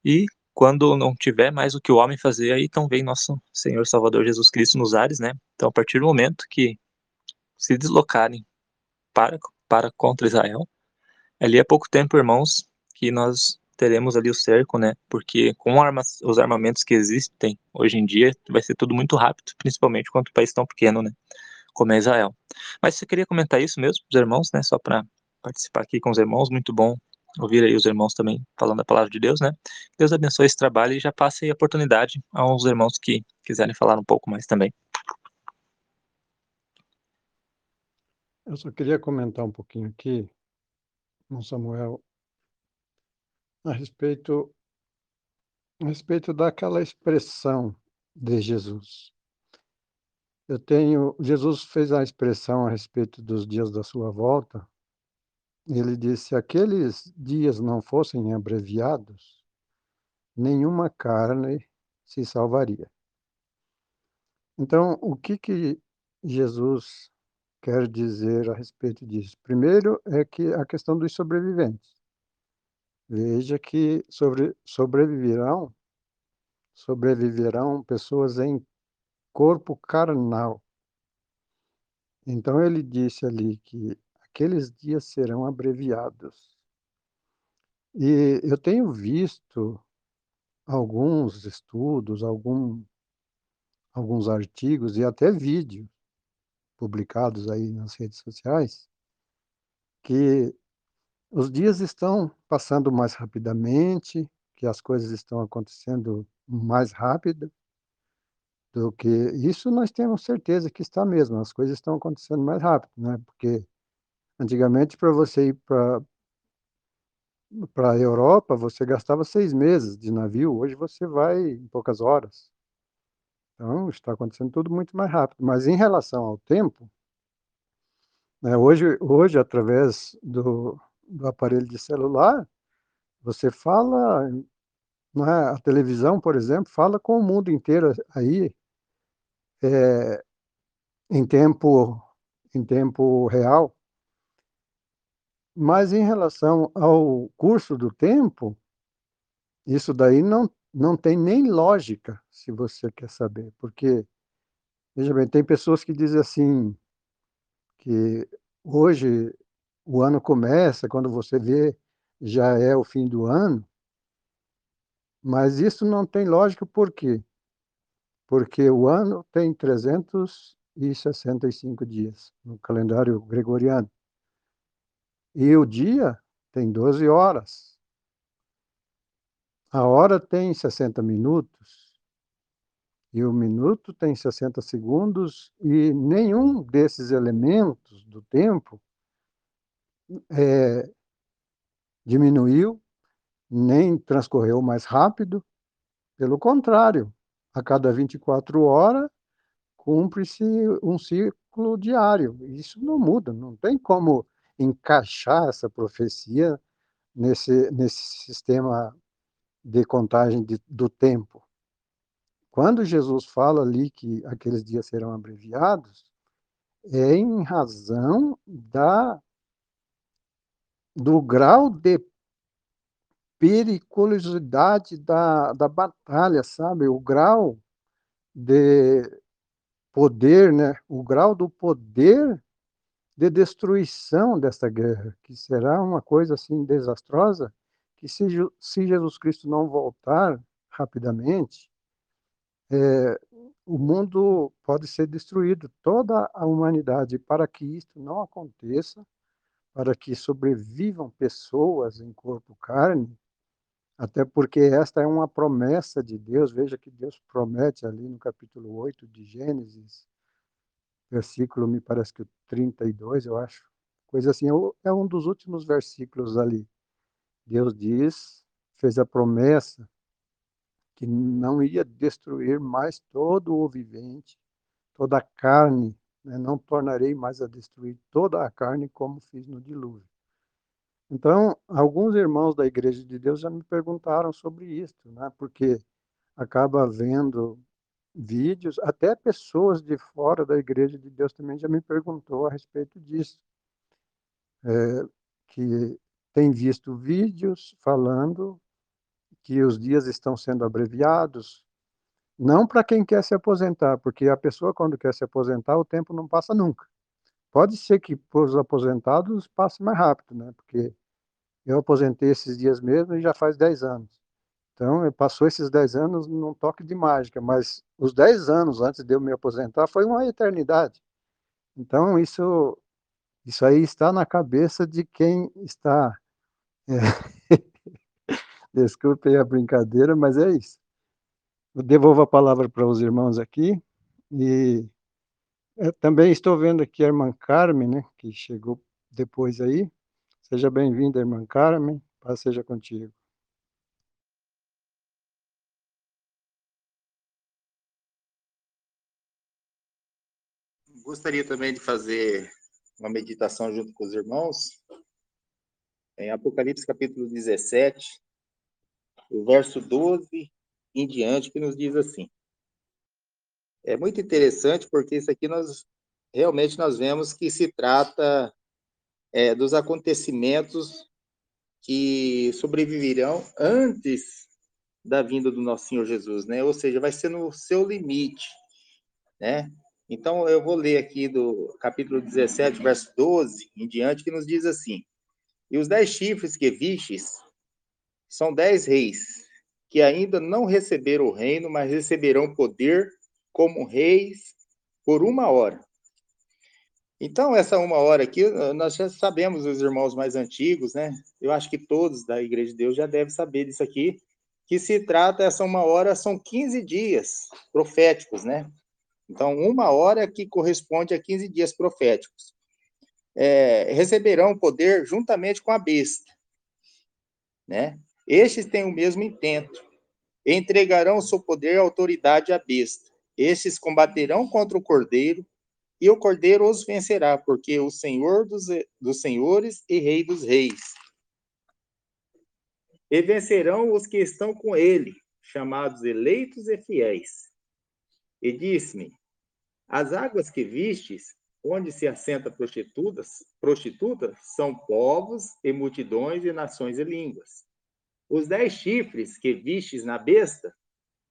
E quando não tiver mais o que o homem fazer, aí então vem nosso Senhor Salvador Jesus Cristo nos ares, né? Então a partir do momento que se deslocarem para para contra Israel, ali há pouco tempo, irmãos, que nós teremos ali o cerco, né? Porque com armas, os armamentos que existem hoje em dia, vai ser tudo muito rápido, principalmente quanto um país tão pequeno, né? Como é Israel. Mas você queria comentar isso mesmo, os irmãos, né? Só para participar aqui com os irmãos, muito bom ouvir aí os irmãos também falando a palavra de Deus, né? Deus abençoe esse trabalho e já passe a oportunidade aos irmãos que quiserem falar um pouco mais também. Eu só queria comentar um pouquinho aqui, com Samuel, a respeito, a respeito daquela expressão de Jesus. Eu tenho, Jesus fez a expressão a respeito dos dias da sua volta. Ele disse: se aqueles dias não fossem abreviados, nenhuma carne se salvaria. Então, o que que Jesus quer dizer a respeito disso? Primeiro é que a questão dos sobreviventes. Veja que sobre, sobreviverão, sobreviverão pessoas em corpo carnal. Então ele disse ali que aqueles dias serão abreviados. E eu tenho visto alguns estudos, algum, alguns artigos e até vídeos publicados aí nas redes sociais que os dias estão passando mais rapidamente, que as coisas estão acontecendo mais rápido do que isso nós temos certeza que está mesmo, as coisas estão acontecendo mais rápido, né? Porque antigamente para você ir para para a Europa, você gastava seis meses de navio, hoje você vai em poucas horas. Então, está acontecendo tudo muito mais rápido. Mas em relação ao tempo, né, hoje, hoje, através do, do aparelho de celular, você fala, não é? a televisão, por exemplo, fala com o mundo inteiro aí, é, em tempo em tempo real. Mas em relação ao curso do tempo, isso daí não, não tem nem lógica, se você quer saber, porque, veja bem, tem pessoas que dizem assim, que hoje o ano começa, quando você vê, já é o fim do ano. Mas isso não tem lógica, por quê? Porque o ano tem 365 dias no calendário gregoriano. E o dia tem 12 horas. A hora tem 60 minutos. E o minuto tem 60 segundos. E nenhum desses elementos do tempo é, diminuiu, nem transcorreu mais rápido. Pelo contrário, a cada 24 horas cumpre-se um ciclo diário. Isso não muda, não tem como encaixar essa profecia nesse, nesse sistema de contagem de, do tempo. Quando Jesus fala ali que aqueles dias serão abreviados, é em razão da do grau de periculosidade da, da batalha, sabe? O grau de poder, né? O grau do poder de destruição desta guerra, que será uma coisa assim desastrosa, que se, se Jesus Cristo não voltar rapidamente, é, o mundo pode ser destruído, toda a humanidade, para que isto não aconteça, para que sobrevivam pessoas em corpo carne, até porque esta é uma promessa de Deus, veja que Deus promete ali no capítulo 8 de Gênesis, versículo, me parece que o 32, eu acho, coisa assim, é, é um dos últimos versículos ali. Deus diz, fez a promessa que não ia destruir mais todo o vivente, toda a carne, né? não tornarei mais a destruir toda a carne como fiz no dilúvio. Então, alguns irmãos da Igreja de Deus já me perguntaram sobre isso, né? porque acaba vendo vídeos, até pessoas de fora da Igreja de Deus também já me perguntou a respeito disso, é, que tem visto vídeos falando que os dias estão sendo abreviados, não para quem quer se aposentar, porque a pessoa quando quer se aposentar, o tempo não passa nunca. Pode ser que para os aposentados passe mais rápido, né? Porque eu aposentei esses dias mesmo e já faz 10 anos. Então, passou esses 10 anos num toque de mágica, mas os 10 anos antes de eu me aposentar foi uma eternidade. Então, isso, isso aí está na cabeça de quem está. É, desculpem a brincadeira, mas é isso. Eu devolvo a palavra para os irmãos aqui. E também estou vendo aqui a irmã Carmen, né, que chegou depois aí. Seja bem-vinda, irmã Carmen. Paz seja contigo. Gostaria também de fazer uma meditação junto com os irmãos. Em Apocalipse capítulo 17, o verso 12 em diante, que nos diz assim. É muito interessante porque isso aqui nós realmente nós vemos que se trata é, dos acontecimentos que sobreviverão antes da vinda do nosso Senhor Jesus, né? Ou seja, vai ser no seu limite, né? Então, eu vou ler aqui do capítulo 17, verso 12 em diante, que nos diz assim: E os dez chifres que vistes são dez reis, que ainda não receberam o reino, mas receberão poder como reis por uma hora. Então, essa uma hora aqui, nós já sabemos, os irmãos mais antigos, né? Eu acho que todos da Igreja de Deus já devem saber disso aqui, que se trata, essa uma hora são 15 dias proféticos, né? Então, uma hora que corresponde a 15 dias proféticos. É, receberão poder juntamente com a besta, né? Estes têm o mesmo intento. Entregarão o seu poder e autoridade à besta. Estes combaterão contra o cordeiro e o cordeiro os vencerá, porque o Senhor dos, dos senhores e Rei dos reis. E vencerão os que estão com ele, chamados eleitos e fiéis. E disse-me: As águas que vistes, onde se assenta prostitutas, prostitutas, são povos e multidões e nações e línguas. Os dez chifres que vistes na besta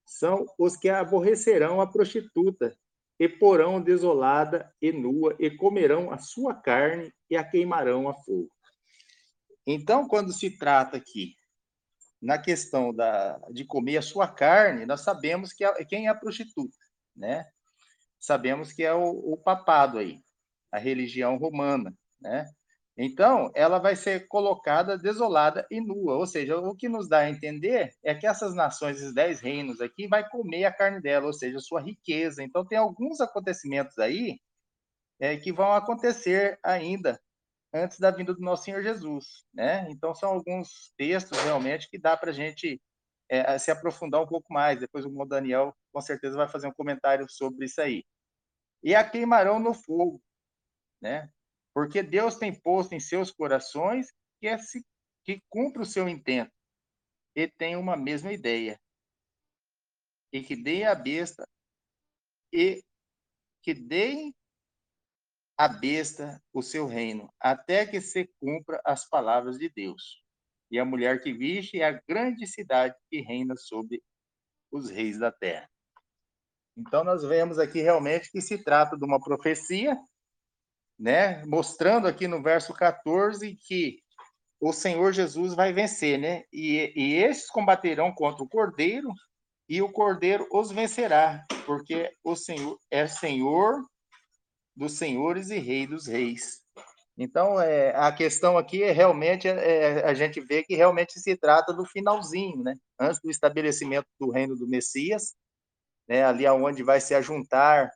são os que aborrecerão a prostituta e porão desolada e nua, e comerão a sua carne e a queimarão a fogo. Então, quando se trata aqui na questão da, de comer a sua carne, nós sabemos que é, quem é a prostituta, né? Sabemos que é o, o papado aí, a religião romana, né? Então, ela vai ser colocada desolada e nua. Ou seja, o que nos dá a entender é que essas nações, esses dez reinos aqui, vai comer a carne dela, ou seja, sua riqueza. Então, tem alguns acontecimentos aí é, que vão acontecer ainda antes da vinda do nosso Senhor Jesus. Né? Então, são alguns textos realmente que dá para a gente é, se aprofundar um pouco mais. Depois o Daniel, com certeza, vai fazer um comentário sobre isso aí. e a queimarão no fogo, né? Porque Deus tem posto em seus corações que, é, que cumpre o seu intento e tem uma mesma ideia. E que deem a besta e que deem a besta o seu reino, até que se cumpra as palavras de Deus. E a mulher que viste é a grande cidade que reina sobre os reis da terra. Então nós vemos aqui realmente que se trata de uma profecia, né, mostrando aqui no verso 14 que o Senhor Jesus vai vencer, né? E, e esses combaterão contra o Cordeiro e o Cordeiro os vencerá, porque o Senhor é Senhor dos senhores e Rei dos reis. Então, é, a questão aqui é realmente é, é, a gente vê que realmente se trata do finalzinho, né? Antes do estabelecimento do reino do Messias, né? Ali aonde vai se ajuntar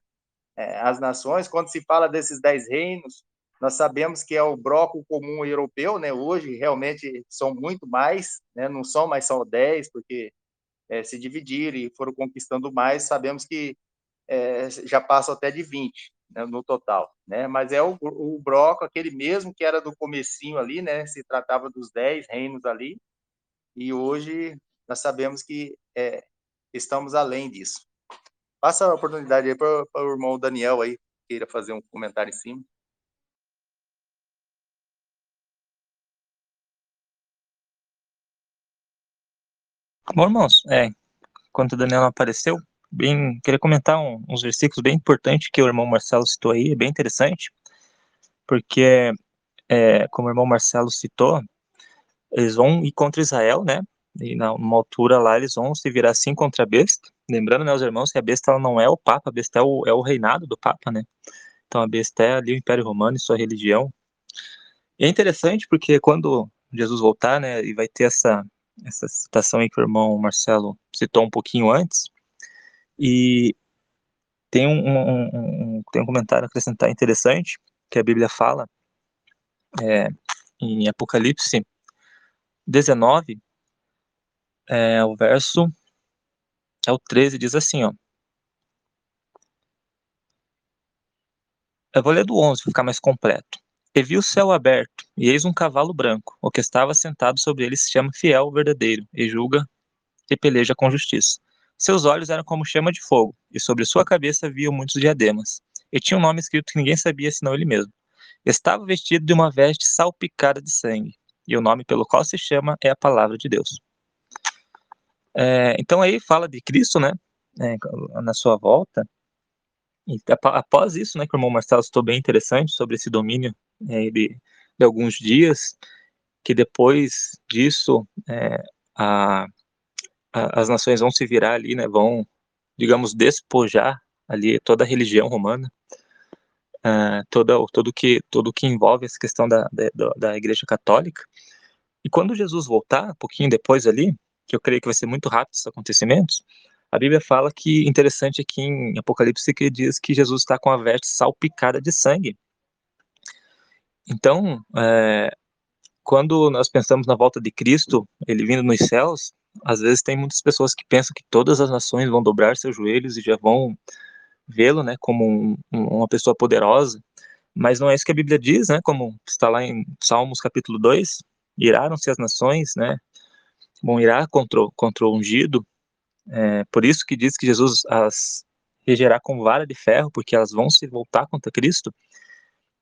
é, as nações. Quando se fala desses dez reinos, nós sabemos que é o bloco comum europeu, né? Hoje realmente são muito mais, né? Não são mais só dez, porque é, se dividiram e foram conquistando mais. Sabemos que é, já passam até de 20 né, no total, né? Mas é o, o aquele mesmo que era do comecinho ali, né? Se tratava dos 10 reinos ali. E hoje nós sabemos que é, estamos além disso. Passa a oportunidade aí para o irmão Daniel aí, queira fazer um comentário em cima. Bom, irmãos, é, enquanto o Daniel apareceu, bem, queria comentar um, uns versículos bem importantes que o irmão Marcelo citou aí, é bem interessante, porque, é, como o irmão Marcelo citou, eles vão ir contra Israel, né, e numa altura lá eles vão se virar assim contra a besta, lembrando, né, os irmãos, que a besta ela não é o Papa, a besta é o, é o reinado do Papa, né, então a besta é ali o Império Romano e sua religião, e é interessante porque quando Jesus voltar, né, e vai ter essa, essa citação aí que o irmão Marcelo citou um pouquinho antes, e tem um, um, um, tem um comentário a acrescentar interessante, que a Bíblia fala, é, em Apocalipse 19, é, o verso é o 13, diz assim, ó. Eu vou ler do 11 para ficar mais completo. E vi o céu aberto, e eis um cavalo branco. O que estava sentado sobre ele se chama Fiel Verdadeiro, e julga e peleja com justiça. Seus olhos eram como chama de fogo, e sobre sua cabeça havia muitos diademas. E tinha um nome escrito que ninguém sabia senão ele mesmo. Estava vestido de uma veste salpicada de sangue, e o nome pelo qual se chama é a Palavra de Deus. É, então aí fala de Cristo, né, é, na sua volta, e após isso, né, que o irmão Marcelo citou bem interessante sobre esse domínio é, de, de, alguns dias, que depois disso é, a, as nações vão se virar ali, né, vão, digamos, despojar ali toda a religião romana, uh, toda, todo que todo que envolve essa questão da, da, da Igreja Católica. E quando Jesus voltar, um pouquinho depois ali, que eu creio que vai ser muito rápido esses acontecimentos, a Bíblia fala que, interessante aqui em Apocalipse, que diz que Jesus está com a veste salpicada de sangue. Então, é, quando nós pensamos na volta de Cristo, ele vindo nos céus, às vezes tem muitas pessoas que pensam que todas as nações vão dobrar seus joelhos e já vão vê-lo, né, como um, uma pessoa poderosa, mas não é isso que a Bíblia diz, né, como está lá em Salmos capítulo 2, iraram-se as nações, né, vão irar contra, contra o ungido, é, por isso que diz que Jesus as regerá com vara de ferro, porque elas vão se voltar contra Cristo,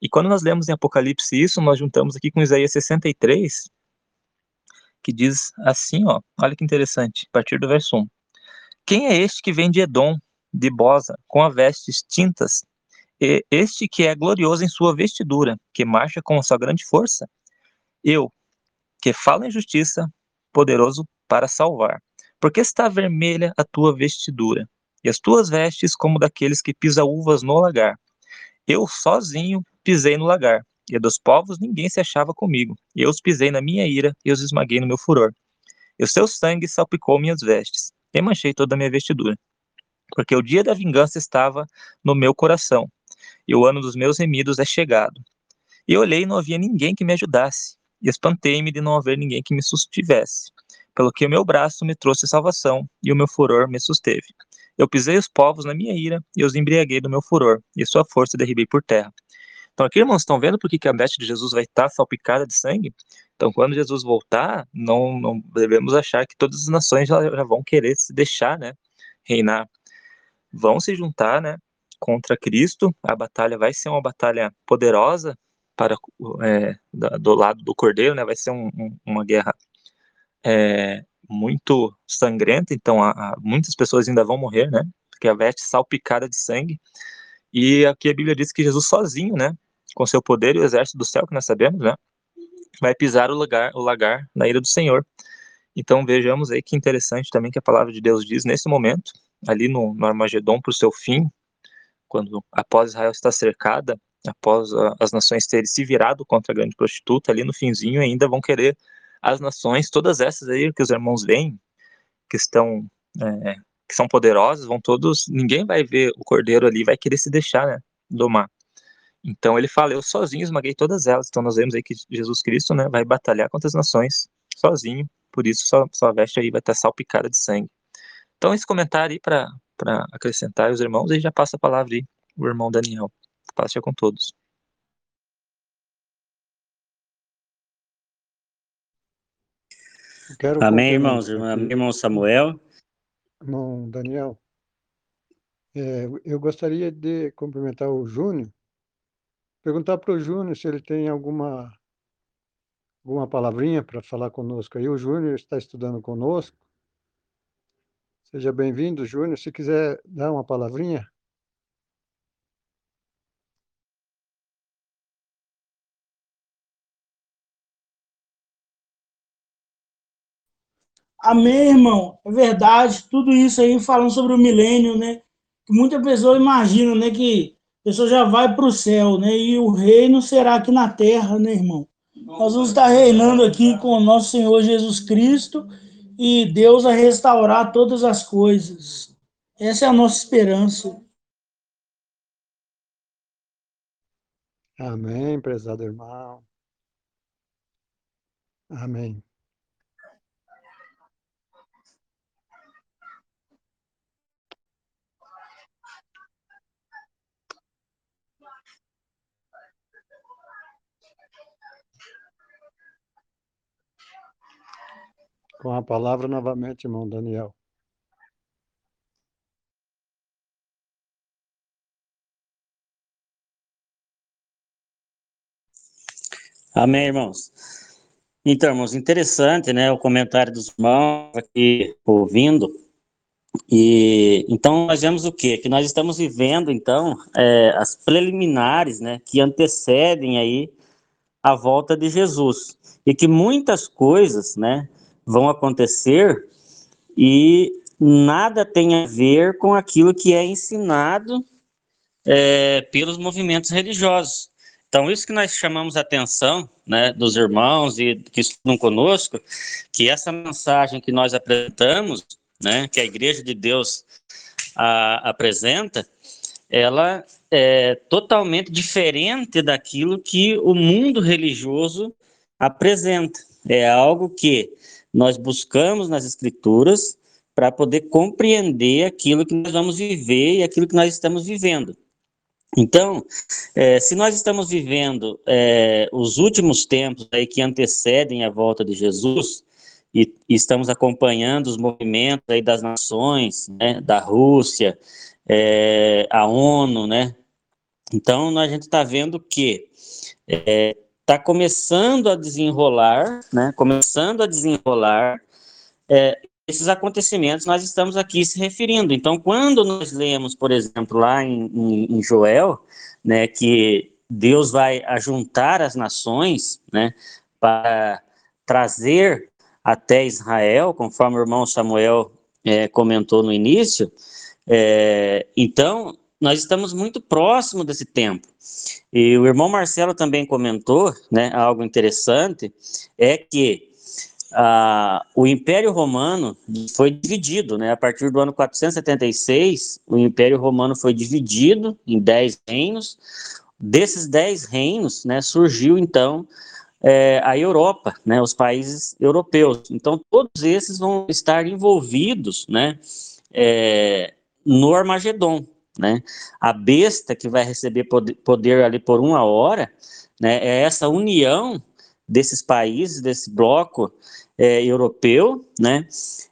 e quando nós lemos em Apocalipse isso, nós juntamos aqui com Isaías 63, que diz assim, ó, olha que interessante, a partir do verso 1. Quem é este que vem de Edom, de Bosa, com as vestes tintas? E este que é glorioso em sua vestidura, que marcha com a sua grande força? Eu, que falo em justiça, poderoso para salvar. Porque está vermelha a tua vestidura, e as tuas vestes como daqueles que pisam uvas no lagar. Eu sozinho pisei no lagar, e dos povos ninguém se achava comigo. E eu os pisei na minha ira e os esmaguei no meu furor. E o seu sangue salpicou minhas vestes, e manchei toda a minha vestidura. Porque o dia da vingança estava no meu coração, e o ano dos meus remidos é chegado. E olhei e não havia ninguém que me ajudasse, e espantei-me de não haver ninguém que me sustivesse. Pelo que o meu braço me trouxe salvação, e o meu furor me susteve. Eu pisei os povos na minha ira e os embriaguei do meu furor, e sua força derribei por terra. Então aqui, irmãos, estão vendo por que a veste de Jesus vai estar salpicada de sangue? Então, quando Jesus voltar, não, não devemos achar que todas as nações já, já vão querer se deixar, né, reinar. Vão se juntar, né, contra Cristo. A batalha vai ser uma batalha poderosa para é, do lado do Cordeiro, né? Vai ser um, um, uma guerra é, muito sangrenta. Então, a, muitas pessoas ainda vão morrer, né? Porque a veste salpicada de sangue. E aqui a Bíblia diz que Jesus sozinho, né? Com seu poder e o exército do céu que nós sabemos, né? Vai pisar o lagar, o lagar na ira do Senhor. Então vejamos aí que interessante também que a palavra de Deus diz nesse momento, ali no, no Armagedon para o seu fim, quando após Israel estar cercada, após a, as nações terem se virado contra a grande prostituta, ali no finzinho ainda vão querer as nações, todas essas aí que os irmãos veem, que estão, é, que são poderosas, vão todos, ninguém vai ver o cordeiro ali, vai querer se deixar, né, domar. Então ele fala, eu sozinho esmaguei todas elas. Então nós vemos aí que Jesus Cristo, né, vai batalhar contra as nações sozinho, por isso sua, sua veste aí vai estar salpicada de sangue. Então esse comentário aí para para acrescentar os irmãos, e já passa a palavra aí, o irmão Daniel. Passe com todos. Amém, irmãos. Amém, irmão Samuel. Irmão Daniel. É, eu gostaria de cumprimentar o Júnior, perguntar para o Júnior se ele tem alguma alguma palavrinha para falar conosco aí. O Júnior está estudando conosco Seja bem-vindo, Júnior. Se quiser dar uma palavrinha. Amém, irmão. É verdade. Tudo isso aí falando sobre o milênio, né? Muita pessoa imagina, né, que pessoa já vai para o céu, né? E o reino será aqui na terra, né, irmão? Nós vamos estar reinando aqui com o nosso Senhor Jesus Cristo e Deus a restaurar todas as coisas. Essa é a nossa esperança. Amém, prezado irmão. Amém. Com a palavra novamente, irmão Daniel. Amém, irmãos. Então, irmãos, interessante, né, o comentário dos irmãos aqui ouvindo. E então nós vemos o quê? Que nós estamos vivendo então é, as preliminares, né, que antecedem aí a volta de Jesus e que muitas coisas, né, vão acontecer e nada tem a ver com aquilo que é ensinado é, pelos movimentos religiosos. Então, isso que nós chamamos a atenção né, dos irmãos e que estão conosco, que essa mensagem que nós apresentamos, né, que a Igreja de Deus a, apresenta, ela é totalmente diferente daquilo que o mundo religioso apresenta. É algo que nós buscamos nas escrituras para poder compreender aquilo que nós vamos viver e aquilo que nós estamos vivendo. Então, é, se nós estamos vivendo é, os últimos tempos aí que antecedem a volta de Jesus, e, e estamos acompanhando os movimentos aí das nações, né, da Rússia, é, a ONU, né? Então, a gente está vendo que é, está começando a desenrolar, né, começando a desenrolar é, esses acontecimentos, nós estamos aqui se referindo. Então, quando nós lemos, por exemplo, lá em, em, em Joel, né, que Deus vai ajuntar as nações, né, para trazer até Israel, conforme o irmão Samuel é, comentou no início, é, então nós estamos muito próximo desse tempo. E o irmão Marcelo também comentou, né, algo interessante, é que ah, o Império Romano foi dividido, né, a partir do ano 476, o Império Romano foi dividido em dez reinos. Desses dez reinos, né, surgiu então é, a Europa, né, os países europeus. Então todos esses vão estar envolvidos, né, é, no Armagedon, né? A besta que vai receber poder, ali por uma hora, né? É essa união desses países, desse bloco é, europeu, né?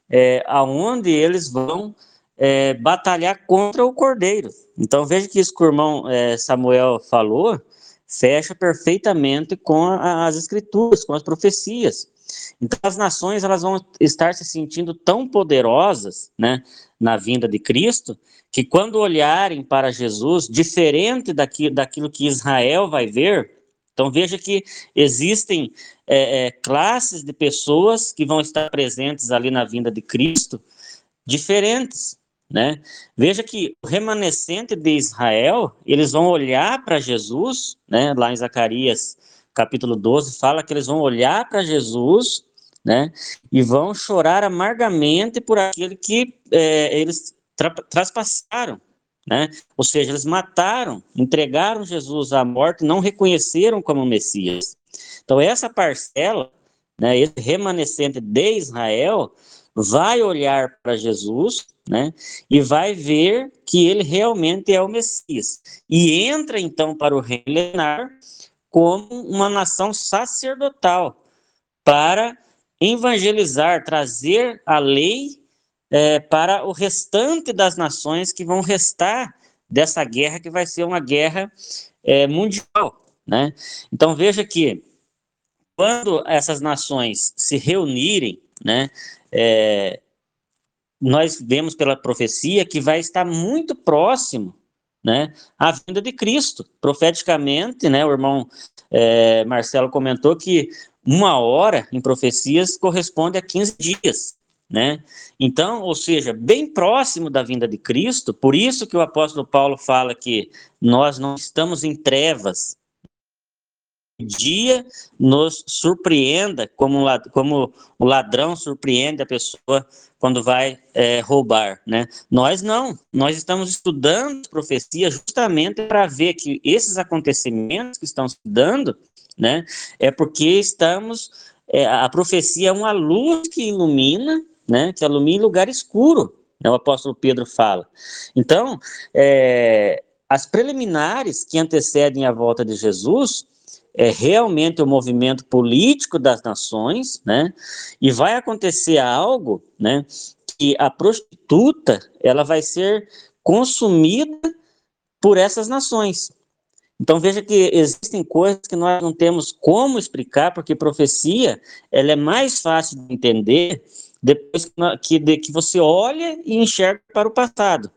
É, aonde eles vão é, batalhar contra o Cordeiro. Então veja que isso que o irmão é, Samuel falou fecha perfeitamente com a, as escrituras, com as profecias. Então as nações elas vão estar se sentindo tão poderosas, né, na vinda de Cristo, que quando olharem para Jesus, diferente daquilo, daquilo que Israel vai ver, então veja que existem é, é, classes de pessoas que vão estar presentes ali na vinda de Cristo, diferentes, né? Veja que o remanescente de Israel, eles vão olhar para Jesus, né? Lá em Zacarias capítulo 12 fala que eles vão olhar para Jesus, né? E vão chorar amargamente por aquele que é, eles tra traspassaram, né? Ou seja, eles mataram, entregaram Jesus à morte, não reconheceram como Messias. Então essa parcela, né? Esse remanescente de Israel vai olhar para Jesus, né? E vai ver que ele realmente é o Messias. E entra então para o reinar como uma nação sacerdotal para evangelizar, trazer a lei é, para o restante das nações que vão restar dessa guerra, que vai ser uma guerra é, mundial. Né? Então veja que quando essas nações se reunirem, né, é, nós vemos pela profecia que vai estar muito próximo né, à vinda de Cristo. Profeticamente, né, o irmão é, Marcelo comentou que uma hora em profecias corresponde a 15 dias. Né? Então, ou seja, bem próximo da vinda de Cristo, por isso que o apóstolo Paulo fala que nós não estamos em trevas, dia nos surpreenda, como, como o ladrão surpreende a pessoa quando vai é, roubar, né? Nós não, nós estamos estudando profecias justamente para ver que esses acontecimentos que estão se dando, né, é porque estamos, é, a profecia é uma luz que ilumina, né, que ilumina lugar escuro, né, o apóstolo Pedro fala. Então, é, as preliminares que antecedem a volta de Jesus, é realmente o movimento político das nações, né? E vai acontecer algo, né? Que a prostituta ela vai ser consumida por essas nações. Então veja que existem coisas que nós não temos como explicar, porque profecia ela é mais fácil de entender depois que, de, que você olha e enxerga para o passado.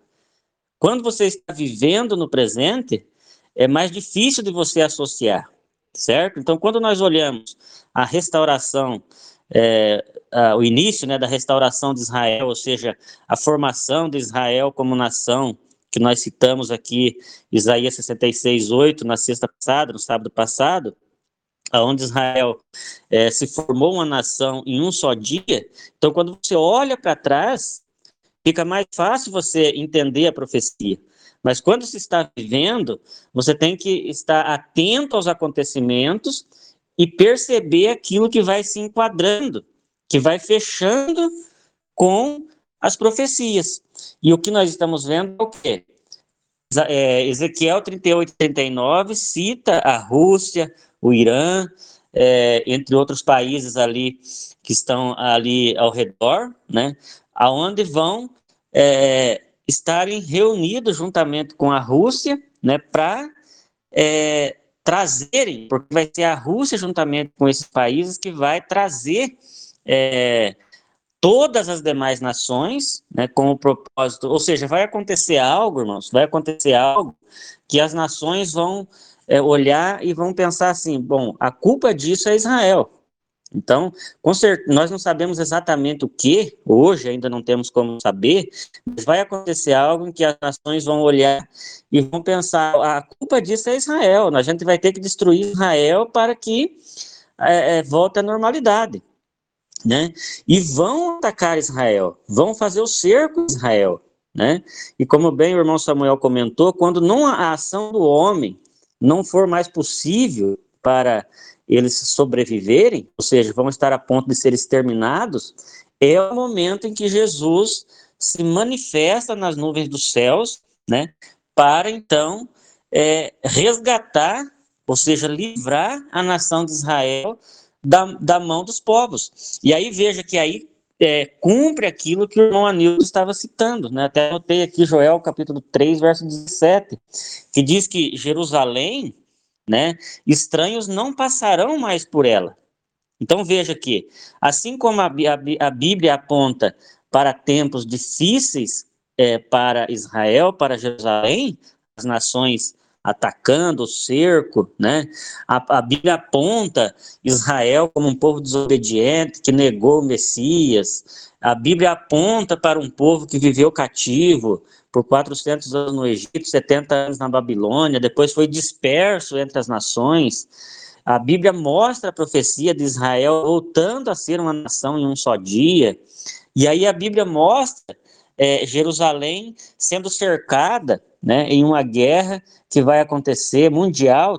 Quando você está vivendo no presente, é mais difícil de você associar certo? Então, quando nós olhamos a restauração, é, a, o início né, da restauração de Israel, ou seja, a formação de Israel como nação, que nós citamos aqui, Isaías 66, 8, na sexta passada, no sábado passado, onde Israel é, se formou uma nação em um só dia. Então, quando você olha para trás, fica mais fácil você entender a profecia. Mas quando se está vivendo, você tem que estar atento aos acontecimentos e perceber aquilo que vai se enquadrando, que vai fechando com as profecias. E o que nós estamos vendo é o quê? É, Ezequiel 38, 39 cita a Rússia, o Irã, é, entre outros países ali que estão ali ao redor, né, aonde vão é, estarem reunidos juntamente com a Rússia, né, para é, trazerem, porque vai ser a Rússia juntamente com esses países que vai trazer é, todas as demais nações, né, com o propósito, ou seja, vai acontecer algo, irmãos, vai acontecer algo que as nações vão é, olhar e vão pensar assim, bom, a culpa disso é Israel, então, nós não sabemos exatamente o que, hoje ainda não temos como saber, mas vai acontecer algo em que as nações vão olhar e vão pensar: a culpa disso é Israel, a gente vai ter que destruir Israel para que é, é, volte à normalidade. Né? E vão atacar Israel, vão fazer o cerco de Israel. Né? E como bem o irmão Samuel comentou, quando não a ação do homem não for mais possível para eles sobreviverem, ou seja, vão estar a ponto de ser exterminados, é o momento em que Jesus se manifesta nas nuvens dos céus, né, para então é, resgatar, ou seja, livrar a nação de Israel da, da mão dos povos. E aí veja que aí é, cumpre aquilo que o irmão Anildo estava citando, né? Até anotei aqui Joel capítulo 3, verso 17, que diz que Jerusalém, né, estranhos não passarão mais por ela. Então veja que, assim como a, a, a Bíblia aponta para tempos difíceis é, para Israel, para Jerusalém, as nações atacando o cerco, né? A, a, Bíblia aponta Israel como um povo desobediente que negou o Messias. A Bíblia aponta para um povo que viveu cativo por 400 anos no Egito, 70 anos na Babilônia, depois foi disperso entre as nações. A Bíblia mostra a profecia de Israel voltando a ser uma nação em um só dia. E aí a Bíblia mostra é, Jerusalém sendo cercada né, em uma guerra que vai acontecer mundial